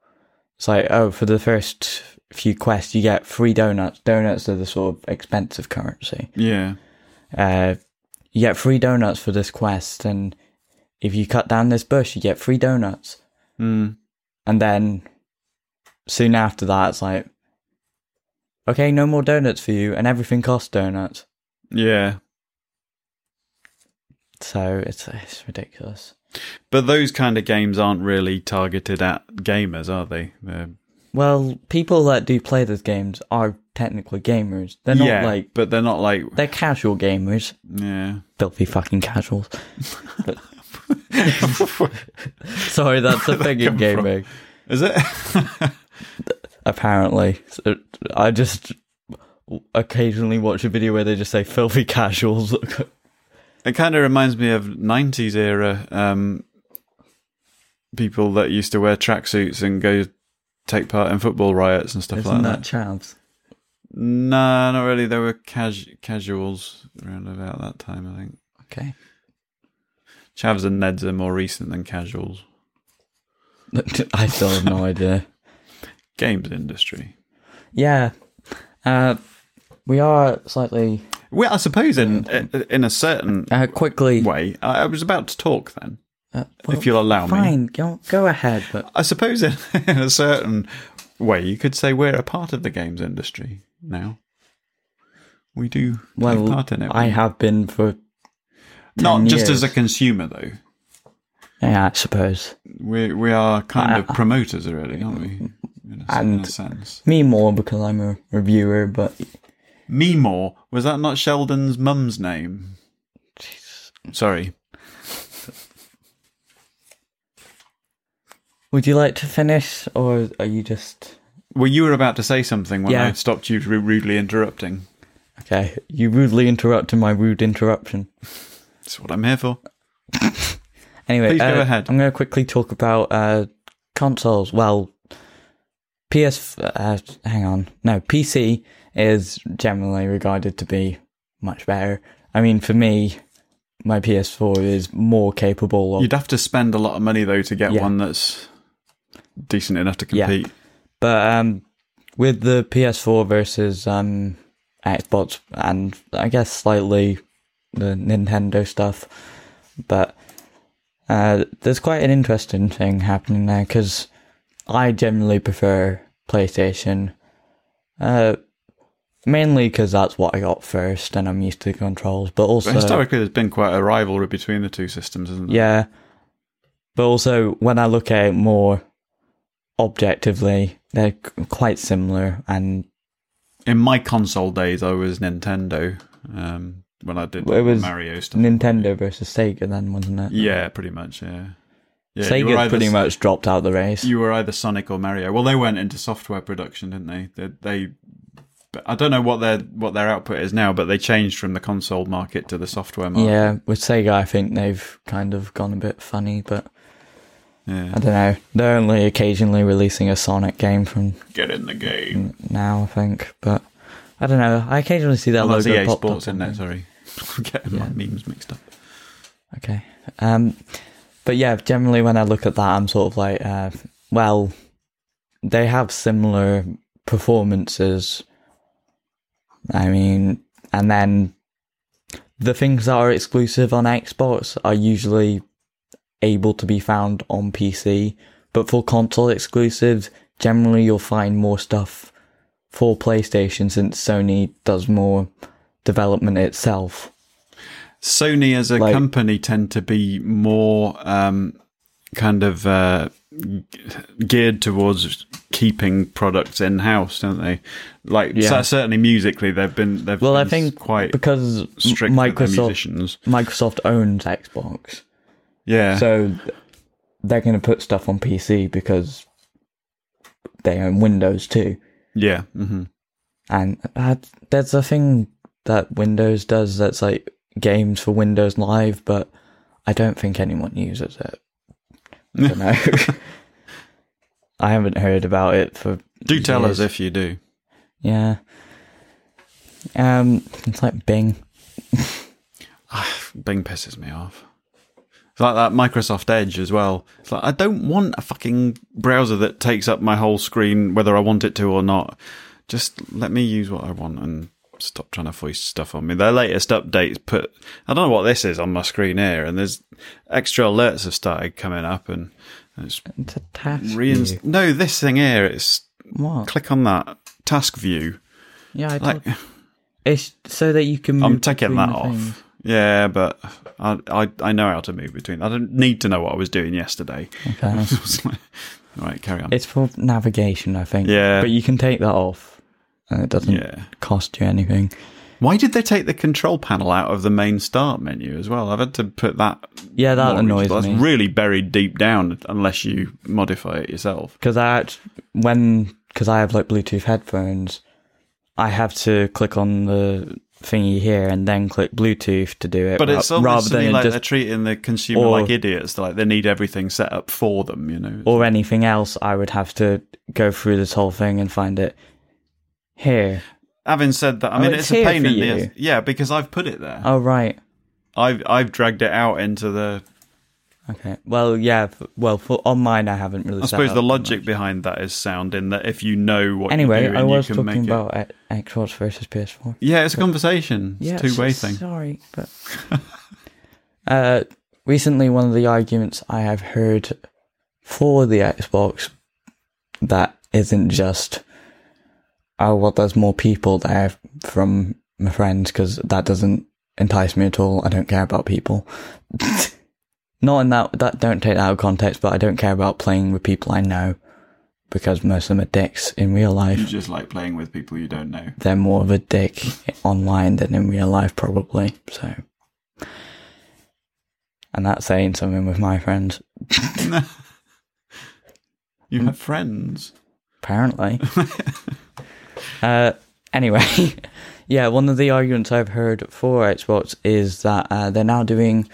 It's like, oh, for the first few quests, you get free donuts. Donuts are the sort of expensive currency. yeah, uh, you get free donuts for this quest, and if you cut down this bush, you get free donuts. mm, And then soon after that, it's like, okay, no more donuts for you, and everything costs donuts. yeah. So it's it's ridiculous. But those kind of games aren't really targeted at gamers, are they? They're, Well, people that do play those games are technically gamers. They're not yeah, like but they're not like they're casual gamers. yeah. Filthy fucking casuals. But- (laughs) (laughs) Sorry, that's a thing in come from? gaming. Is it? (laughs) apparently. So I just occasionally watch a video where they just say filthy casuals. it kind of reminds me of '90s era um, people that used to wear tracksuits and go take part in football riots and stuff Isn't like that that. chavs? No, not really. There were cas- casuals around about that time. I think Okay. Chavs and Neds are more recent than casuals. (laughs) I still have no idea. Games industry. Yeah. Uh, we are slightly Well, I suppose in in a certain uh, quickly. way, I was about to talk then. uh, well, if you'll allow me. fine, go go ahead. But I suppose in, (laughs) in a certain way, you could say we're a part of the games industry now. We do well, part in it. I have been for Not 10 just as a consumer, though. yeah, I suppose We we are kind I- of promoters, really, aren't we? In a, in a sense. me more because I'm a reviewer. But Meemaw was that not Sheldon's mum's name? Sorry. would you like to finish, or are you just Well, you were about to say something when Yeah. I stopped you rudely interrupting. okay? You rudely interrupted my rude interruption. That's what I'm here for. (laughs) Anyway, Please go uh, ahead. I'm going to quickly talk about uh, consoles. Well, PS. Uh, hang on. No, PC is generally regarded to be much better. I mean, for me, my PS4 is more capable of. You'd have to spend a lot of money though to get Yeah. one that's decent enough to Yeah. compete. But um, with the PS4 versus um, Xbox, and I guess slightly the Nintendo stuff, but uh, there's quite an interesting thing happening there because I generally prefer PlayStation, uh, mainly because that's what I got first, and I'm used to the controls. But also, But historically, there's been quite a rivalry between the two systems, isn't there? yeah. But also, when I look at it more objectively, they're quite similar. And In my console days, I was Nintendo um, when I did Well, it was Mario stuff. Nintendo versus Sega, then, wasn't it? Yeah, pretty much. Yeah. Yeah, Sega's either- pretty much dropped out the race. You were either Sonic or Mario. Well, they went into software production, didn't they? They, they I don't know what their what their output is now, but they changed from the console market to the software market. yeah, with Sega, I think they've kind of gone a bit funny, but Yeah. I don't know. They're only occasionally releasing a Sonic game from Get in the game. now, I think. But I don't know. I occasionally see that Oh, that's logo EA pop Sports, isn't it? Sorry. (laughs) Getting my memes mixed up. Okay. Um, but yeah, generally when I look at that, I'm sort of like, uh, well, they have similar performances. I mean, and then the things that are exclusive on Xbox are usually able to be found on PC, but for console exclusives, generally you'll find more stuff for PlayStation since Sony does more development itself. Sony as a Like- company tend to be more um, kind of uh, geared towards keeping products in house, don't they? Like Yeah. cer- certainly musically, they've been they've Well, I think quite because strict Microsoft musicians. Microsoft owns Xbox, Yeah, so they're going to put stuff on PC because they own Windows too. Yeah, hmm And uh, there's a thing that Windows does that's like games for Windows Live, but I don't think anyone uses it. I don't know. (laughs) I haven't heard about it for. Do tell us if you do. Yeah. Um, it's like Bing. Bing pisses me off. It's like that Microsoft Edge as well. It's like I don't want a fucking browser that takes up my whole screen, whether I want it to or not. Just let me use what I want and stop trying to foist stuff on me. Their latest updates put I don't know what this is on my screen here, and there's extra alerts have started coming up, and it's It's a task. reinst- view. no this thing here. It's What? click on that task view. Yeah, I Like It's so that you can. I'm taking that off. things. Yeah, but I, I I know how to move between. I don't need to know what I was doing yesterday. Okay. (laughs) right, carry on. it's for navigation, I think. Yeah. But you can take that off, and it doesn't Yeah. cost you anything. Why did they take the control panel out of the main start menu as well? I've had to put that. Yeah, that annoys me. That's really buried deep down unless you modify it yourself. Because I when because I have like Bluetooth headphones, I have to click on the thingy here and then click Bluetooth to do it. But ra- it's rather than like they're treating the consumer Or- like idiots. Like they need everything set up for them, you know. or anything else. I would have to go through this whole thing and find it here. Having said that, I Oh, mean it's it's, a here pain in the yeah because I've put it there. Oh right. I've I've dragged it out into the Okay. Well, yeah. Well, for on mine, I haven't really. I suppose the logic behind that is sound in that if you know what Anyway, you're doing, I was you can talking make about uh, Xbox versus PS4. Yeah, it's a conversation. It's Yeah, a two way s- thing. Sorry, but (laughs) uh, recently one of the arguments I have heard for the Xbox that isn't just oh well, there's more people there from my friends because that doesn't entice me at all. I don't care about people. (laughs) Not in that that don't take that out of context, but I don't care about playing with people I know because most of them are dicks in real life You just like playing with people you don't know. they're more of a dick online than in real life, probably. So, and that's saying something with my friends, (laughs) You have friends. apparently. (laughs) uh, anyway, (laughs) yeah, one of the arguments I've heard for Xbox is that uh, they're now doing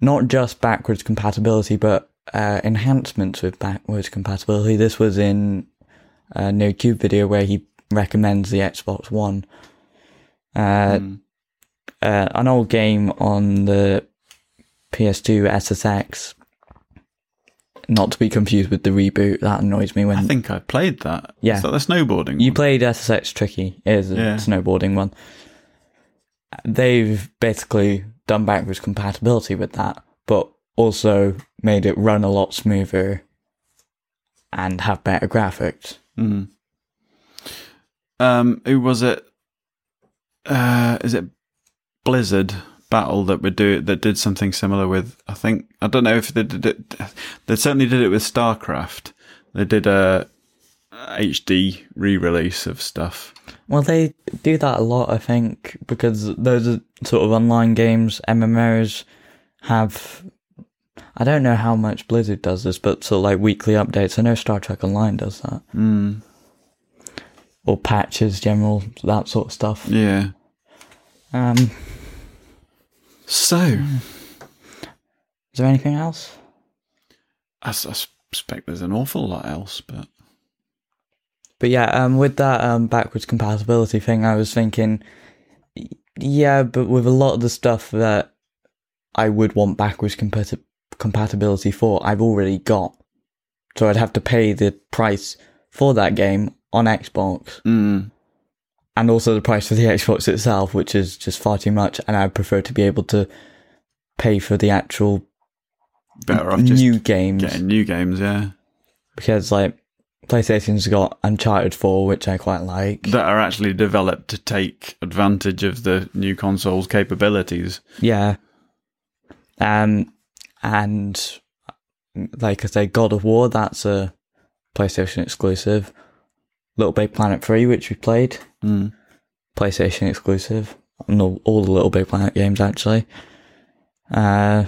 not just backwards compatibility, but uh, enhancements with backwards compatibility. This was in a NerdCubed video where he recommends the Xbox One. Uh, Mm. uh, an old game on the PS2 SSX. Not to be confused with the reboot. That annoys me when I think I played that. Yeah. Is that the snowboarding? you one? played SSX Tricky. It is a Yeah. snowboarding one. They've basically done backwards compatibility with that, but also made it run a lot smoother and have better graphics. Mm. Um, who was it? Uh, is it Blizzard Battle that would do? That did something similar with. I think I don't know if they did it. They certainly did it with StarCraft. They did a HD re-release of stuff. Well, they do that a lot, I think, because those are sort of online games, MMOs have. I don't know how much Blizzard does this, but sort of like weekly updates. I know Star Trek Online does that. Mm. Or patches, general, that sort of stuff. Yeah. Um, So is there anything else? I suspect there's an awful lot else, but But yeah, um, with that um, backwards compatibility thing, I was thinking, yeah, but with a lot of the stuff that I would want backwards compati- compatibility for, I've already got. So I'd have to pay the price for that game on Xbox, mm, and also the price for the (laughs) Xbox itself, which is just far too much. And I'd prefer to be able to pay for the actual better off just new games getting new games. Yeah, because, like, PlayStation's got Uncharted 4, which I quite like. that are actually developed to take advantage of the new console's capabilities. Yeah. Um, and like I say, God of War, that's a PlayStation exclusive. Little Big Planet 3, which we played, Mm. PlayStation exclusive. No, all the Little Big Planet games, actually. Uh,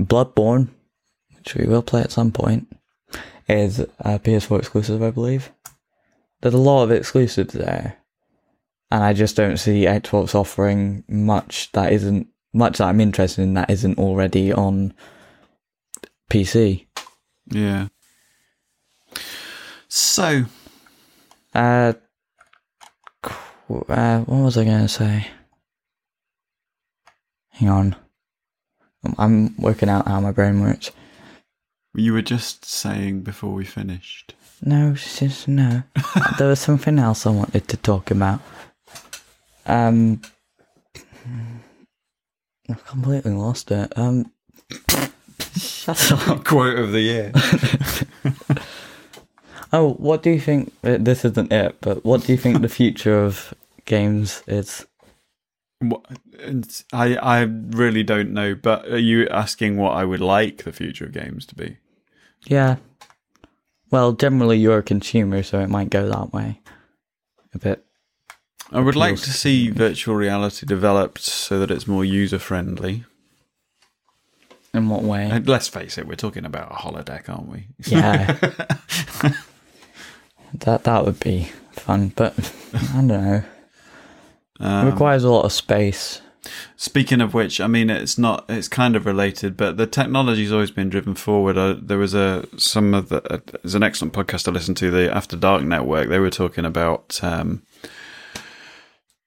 Bloodborne, which we will play at some point, is a PS4 exclusive, I believe. There's a lot of exclusives there. And I just don't see Xbox offering much that isn't much that I'm interested in that isn't already on PC. Yeah. So Uh, uh, what was I going to say? Hang on. I'm- I'm working out how my brain works. You were just saying before we finished. No, just no. (laughs) there was something else I wanted to talk about. Um, I've completely lost it. Um, shut up. (laughs) Quote of the year. (laughs) Oh, what do you think? uh, This isn't it, but what do you think the future of games is? What- and I I really don't know, but are you asking what I would like the future of games to be? Yeah. Well, generally you're a consumer, so it might go that way. A bit. I would like to to see virtual reality developed so that it's more user friendly. In what way? And let's face it, we're talking about a holodeck, aren't we? Yeah. (laughs) that that would be fun, but I don't know. It Um, requires a lot of space. Speaking of which, I mean, it's not. It's kind of related, but the technology's always been driven forward. Uh, there was a some of the. Uh, there's an excellent podcast I listened to, the After Dark Network. They were talking about um,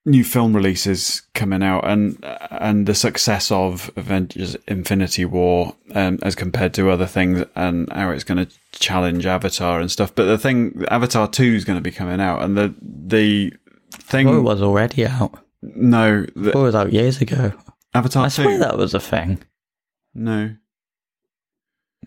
new film releases coming out and and the success of Avengers Infinity War um, as compared to other things and how it's going to challenge Avatar and stuff. But the thing, Avatar Two is going to be coming out, and the the thing. It was already out. No, the, It was out years ago. Avatar I swear Two. that was a thing. No,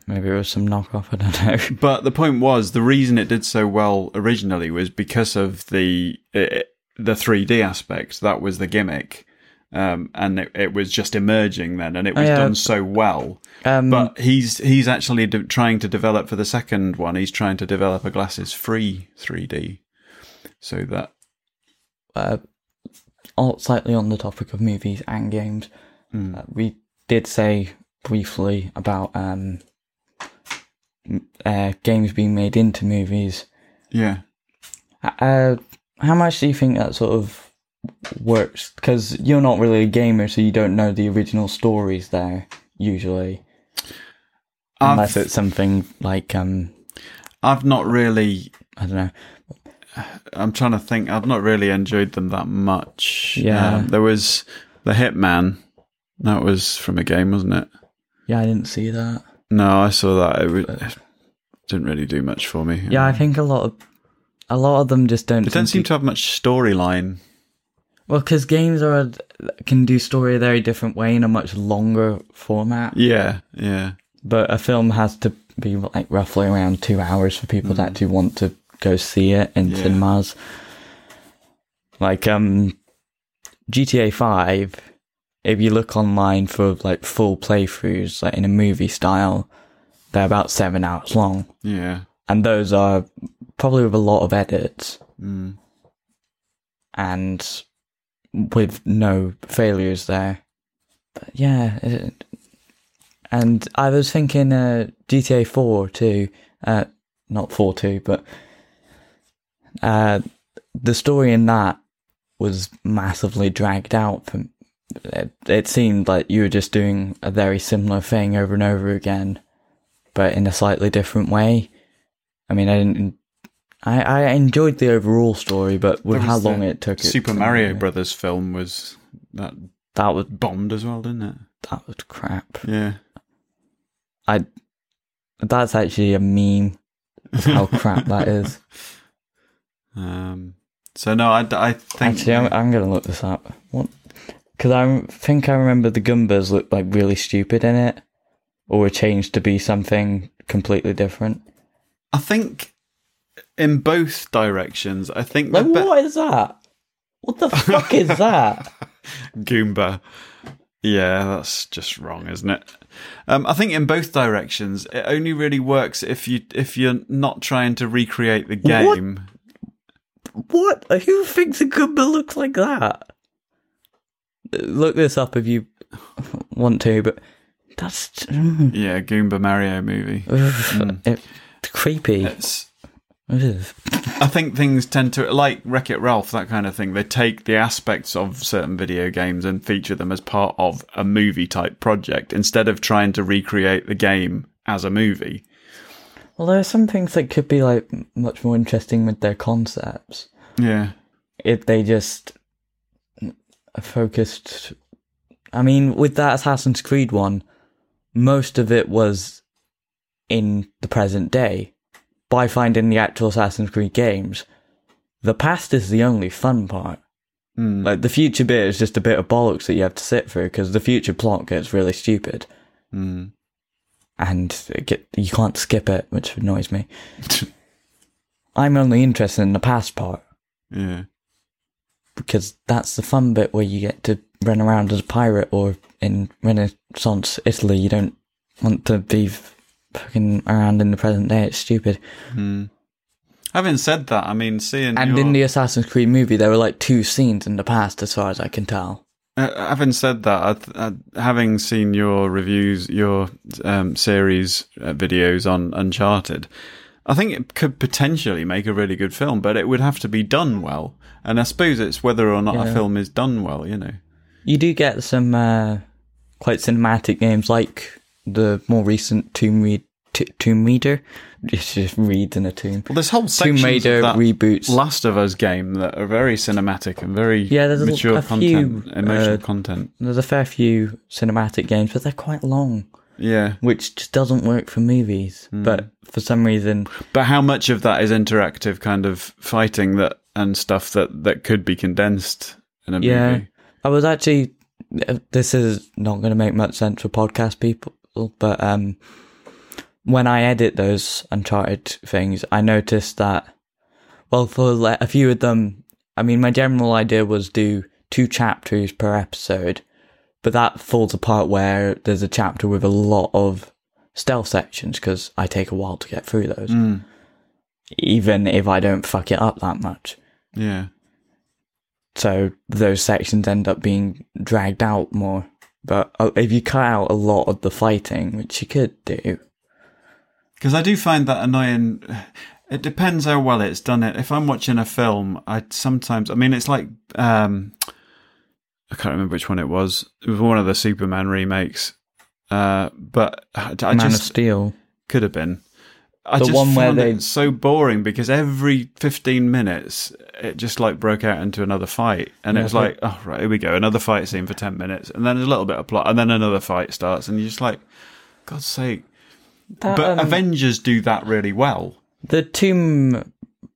Maybe it was some knockoff. I don't know. (laughs) But the point was, the reason it did so well originally was because of the uh, the 3D aspect. That was the gimmick, um, and it, it was just emerging then, and it was done so well. Um, But he's he's actually de- trying to develop for the second one. He's trying to develop a glasses free 3D, so that uh, all, slightly on the topic of movies and games, uh, we did say briefly about um, uh, games being made into movies. yeah. Uh, how much do you think that sort of works? Because you're not really a gamer, so you don't know the original stories there usually, unless I've, it's something like um, I've not really. I don't know. I'm trying to think. I've not really enjoyed them that much. Yeah. Um, there was the Hitman. That was from a game, wasn't it? Yeah, I didn't see that. No, I saw that. It, was, it didn't really do much for me. Yeah, I think a lot of a lot of them just don't. It don't seem to have much storyline. Well, because games are can do story a very different way in a much longer format. Yeah, yeah, But a film has to be like roughly around two hours for people to actually want to go see it in Yeah. cinemas. Like um, GTA Five. If you look online for like full playthroughs, like in a movie style, they're about seven hours long, yeah. and those are probably with a lot of edits Mm. and with no failures there. But yeah, it, and I was thinking uh, GTA Four too, uh, not Four Two, but uh, the story in that was massively dragged out. From it, it seemed like you were just doing a very similar thing over and over again, but in a slightly different way. I mean, I didn't. I, I enjoyed the overall story, but with how long it took, it Super to- Mario Brothers film was that that was bombed as well, didn't it? that was crap. Yeah. I that's actually a meme how crap that is. (laughs) Um. So no, I, I think Actually, I'm, I'm gonna look this up. What? Because I think I remember the Goombas looked like really stupid in it, or were changed to be something completely different. I think in both directions. I think Like, be- what is that? What the fuck is (laughs) that? Goomba. Yeah, that's just wrong, isn't it? Um, I think in both directions, it only really works if you if you're not trying to recreate the game. What? Who thinks a Goomba looks like that? Look this up if you want to, but that's mm, (laughs) Yeah, Goomba Mario movie. ugh, it, creepy. It's. I think things tend to like Wreck It Ralph, that kind of thing. They take the aspects of certain video games and feature them as part of a movie type project instead of trying to recreate the game as a movie. Well, there are some things that could be like much more interesting with their concepts Yeah. if they just focused. I mean, with that Assassin's Creed one, most of it was in the present day. By finding the actual Assassin's Creed games, the past is the only fun part. Mm. Like the future bit is just a bit of bollocks that you have to sit through because the future plot gets really stupid Mm. And get, you can't skip it, which annoys me. (laughs) I'm only interested in the past part Yeah. because that's the fun bit where you get to run around as a pirate or in Renaissance Italy. You don't want to be fucking around in the present day. It's stupid. Hmm. Having said that, I mean, seeing And your- in the Assassin's Creed movie, there were like two scenes in the past, as far as I can tell. Uh, having said that, I th- uh, having seen your reviews, your um, series uh, videos on Uncharted, I think it could potentially make a really good film, but it would have to be done well. And I suppose it's whether or not a film is done well, you know. You do get some uh, quite cinematic games, like the more recent Tomb, T- Tomb Raider. It's just reads in a tomb. Well, there's whole Tomb sections Raider of reboots. Last of Us game that are very cinematic and very Yeah, there's a- mature a content, few, emotional uh, content. There's a fair few cinematic games, but they're quite long, Yeah, which just doesn't work for movies. Hmm. But for some reason, but how much of that is interactive kind of fighting that and stuff that that could be condensed in a yeah, movie? I was actually. This is not going to make much sense for podcast people, but um, when I edit those Uncharted things, I noticed that. Well, for a few of them, I mean, my general idea was do two chapters per episode, but that falls apart where there's a chapter with a lot of stealth sections because I take a while to get through those, Mm, even if I don't fuck it up that much. yeah, So those sections end up being dragged out more. But uh, if you cut out a lot of the fighting, which you could do, because I do find that annoying. It depends how well it's done. It if I'm watching a film, I sometimes. I mean, it's like um, I can't remember which one it was. It was one of the Superman remakes. Uh, but I, I Man of just Steel. could have been. I The just one where they- so boring because every 15 minutes it just like broke out into another fight and it was like oh right here we go another fight scene for 10 minutes and then a little bit of plot and then another fight starts and you're just like god's sake That, but um, avengers do that really well the Tomb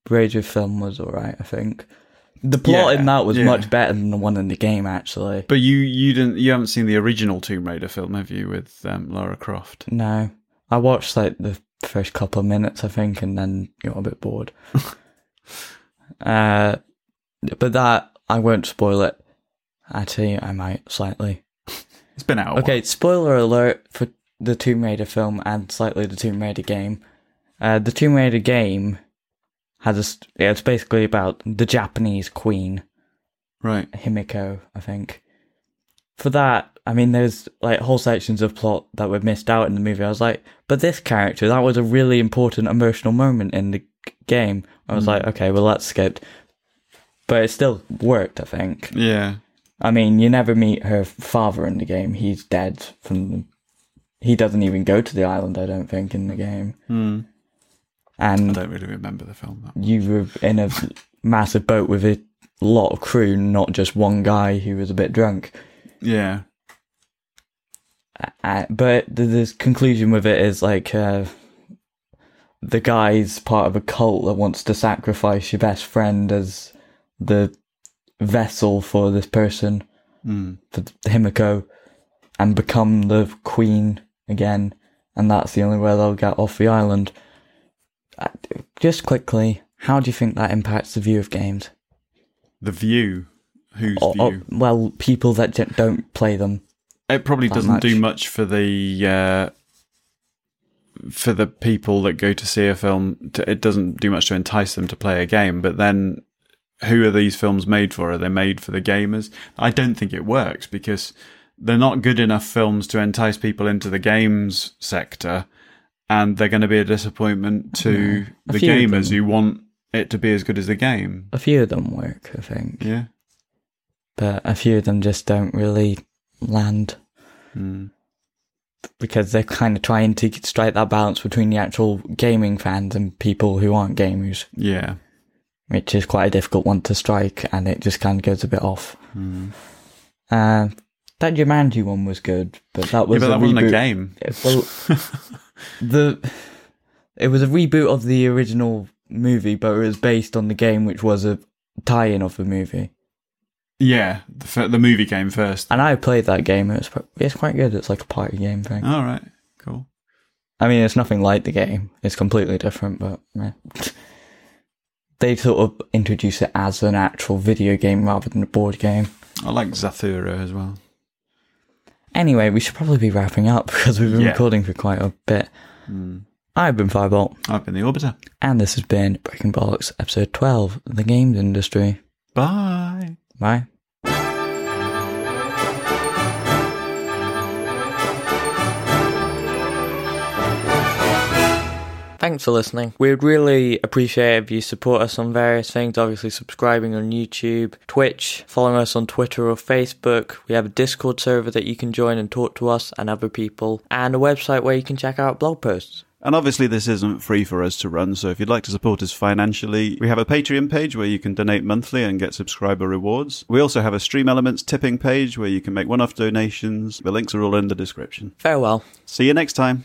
Raider film was alright, I think. The plot Yeah, in that was yeah. much better than the one in the game, actually. but you you didn't you haven't seen the original tomb raider film have you with um, lara croft No, I watched like the first couple of minutes, I think, and then got a bit bored. (laughs) uh, but that I won't spoil it. Actually, I might slightly. it's been out Okay, spoiler alert for the Tomb Raider film and slightly the Tomb Raider game. Uh, the Tomb Raider game has a. St- yeah, it's basically about the Japanese queen right Himiko, I think. For that, I mean, there's like whole sections of plot that were missed out in the movie. I was like, but this character, that was a really important emotional moment in the g- game. I was like, okay, well, that's skipped. But it still worked, I think. yeah I mean, you never meet her father in the game. He's dead from. He doesn't even go to the island, I don't think, in the game. And i don't really remember the film that you were in a massive boat with a lot of crew, not just one guy who was a bit drunk. yeah Uh, but the, the conclusion with it is like uh, the guy's part of a cult that wants to sacrifice your best friend as the vessel for this person, Mm. for Himiko, and become the queen again. And that's the only way they'll get off the island. Uh, Just quickly, how do you think that impacts the view of games? the view whose Or- or- view well, people that don't play them. It probably doesn't do much. much for the uh, for the people that go to see a film. To, it doesn't do much to entice them to play a game. But then, who are these films made for? Are they made for the gamers? I don't think it works because they're not good enough films to entice people into the games sector, and they're going to be a disappointment to A the gamers who want it to be as good as the game. A few of them work, I think. Yeah. but a few of them just don't really land Mm. because they're kind of trying to strike that balance between the actual gaming fans and people who aren't gamers, Yeah. which is quite a difficult one to strike, and it just kind of goes a bit off. Mm. Uh, that Jumanji one was good, but that was yeah, but a that wasn't a game. Well, (laughs) the it was a reboot of the original movie, but it was based on the game, which was a tie-in of the movie. Yeah, the, the movie came first. And I played that game. It's it's quite good. It's like a party game thing. All right, cool. I mean, it's nothing like the game. It's completely different, but yeah. (laughs) they sort of introduce it as an actual video game rather than a board game. I like Zathura as well. Anyway, we should probably be wrapping up (laughs) because we've been Yeah. recording for quite a bit. Mm. I've been Firebolt, I've been the Orbiter. and this has been Breaking Bollocks, episode 12, The Games Industry. Bye. Bye. Thanks for listening. We'd really appreciate if you support us on various things, obviously subscribing on YouTube, Twitch, following us on Twitter or Facebook. We have a Discord server that you can join and talk to us and other people, and a website where you can check out blog posts. And obviously, this isn't free for us to run, so if you'd like to support us financially, we have a Patreon page where you can donate monthly and get subscriber rewards. We also have a Stream Elements tipping page where you can make one off donations. The links are all in the description. Farewell. See you next time.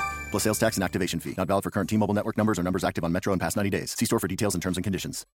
Plus sales tax and activation fee. Not valid for current T Mobile network numbers or numbers active on Metro in past 90 days. See store for details and terms and conditions.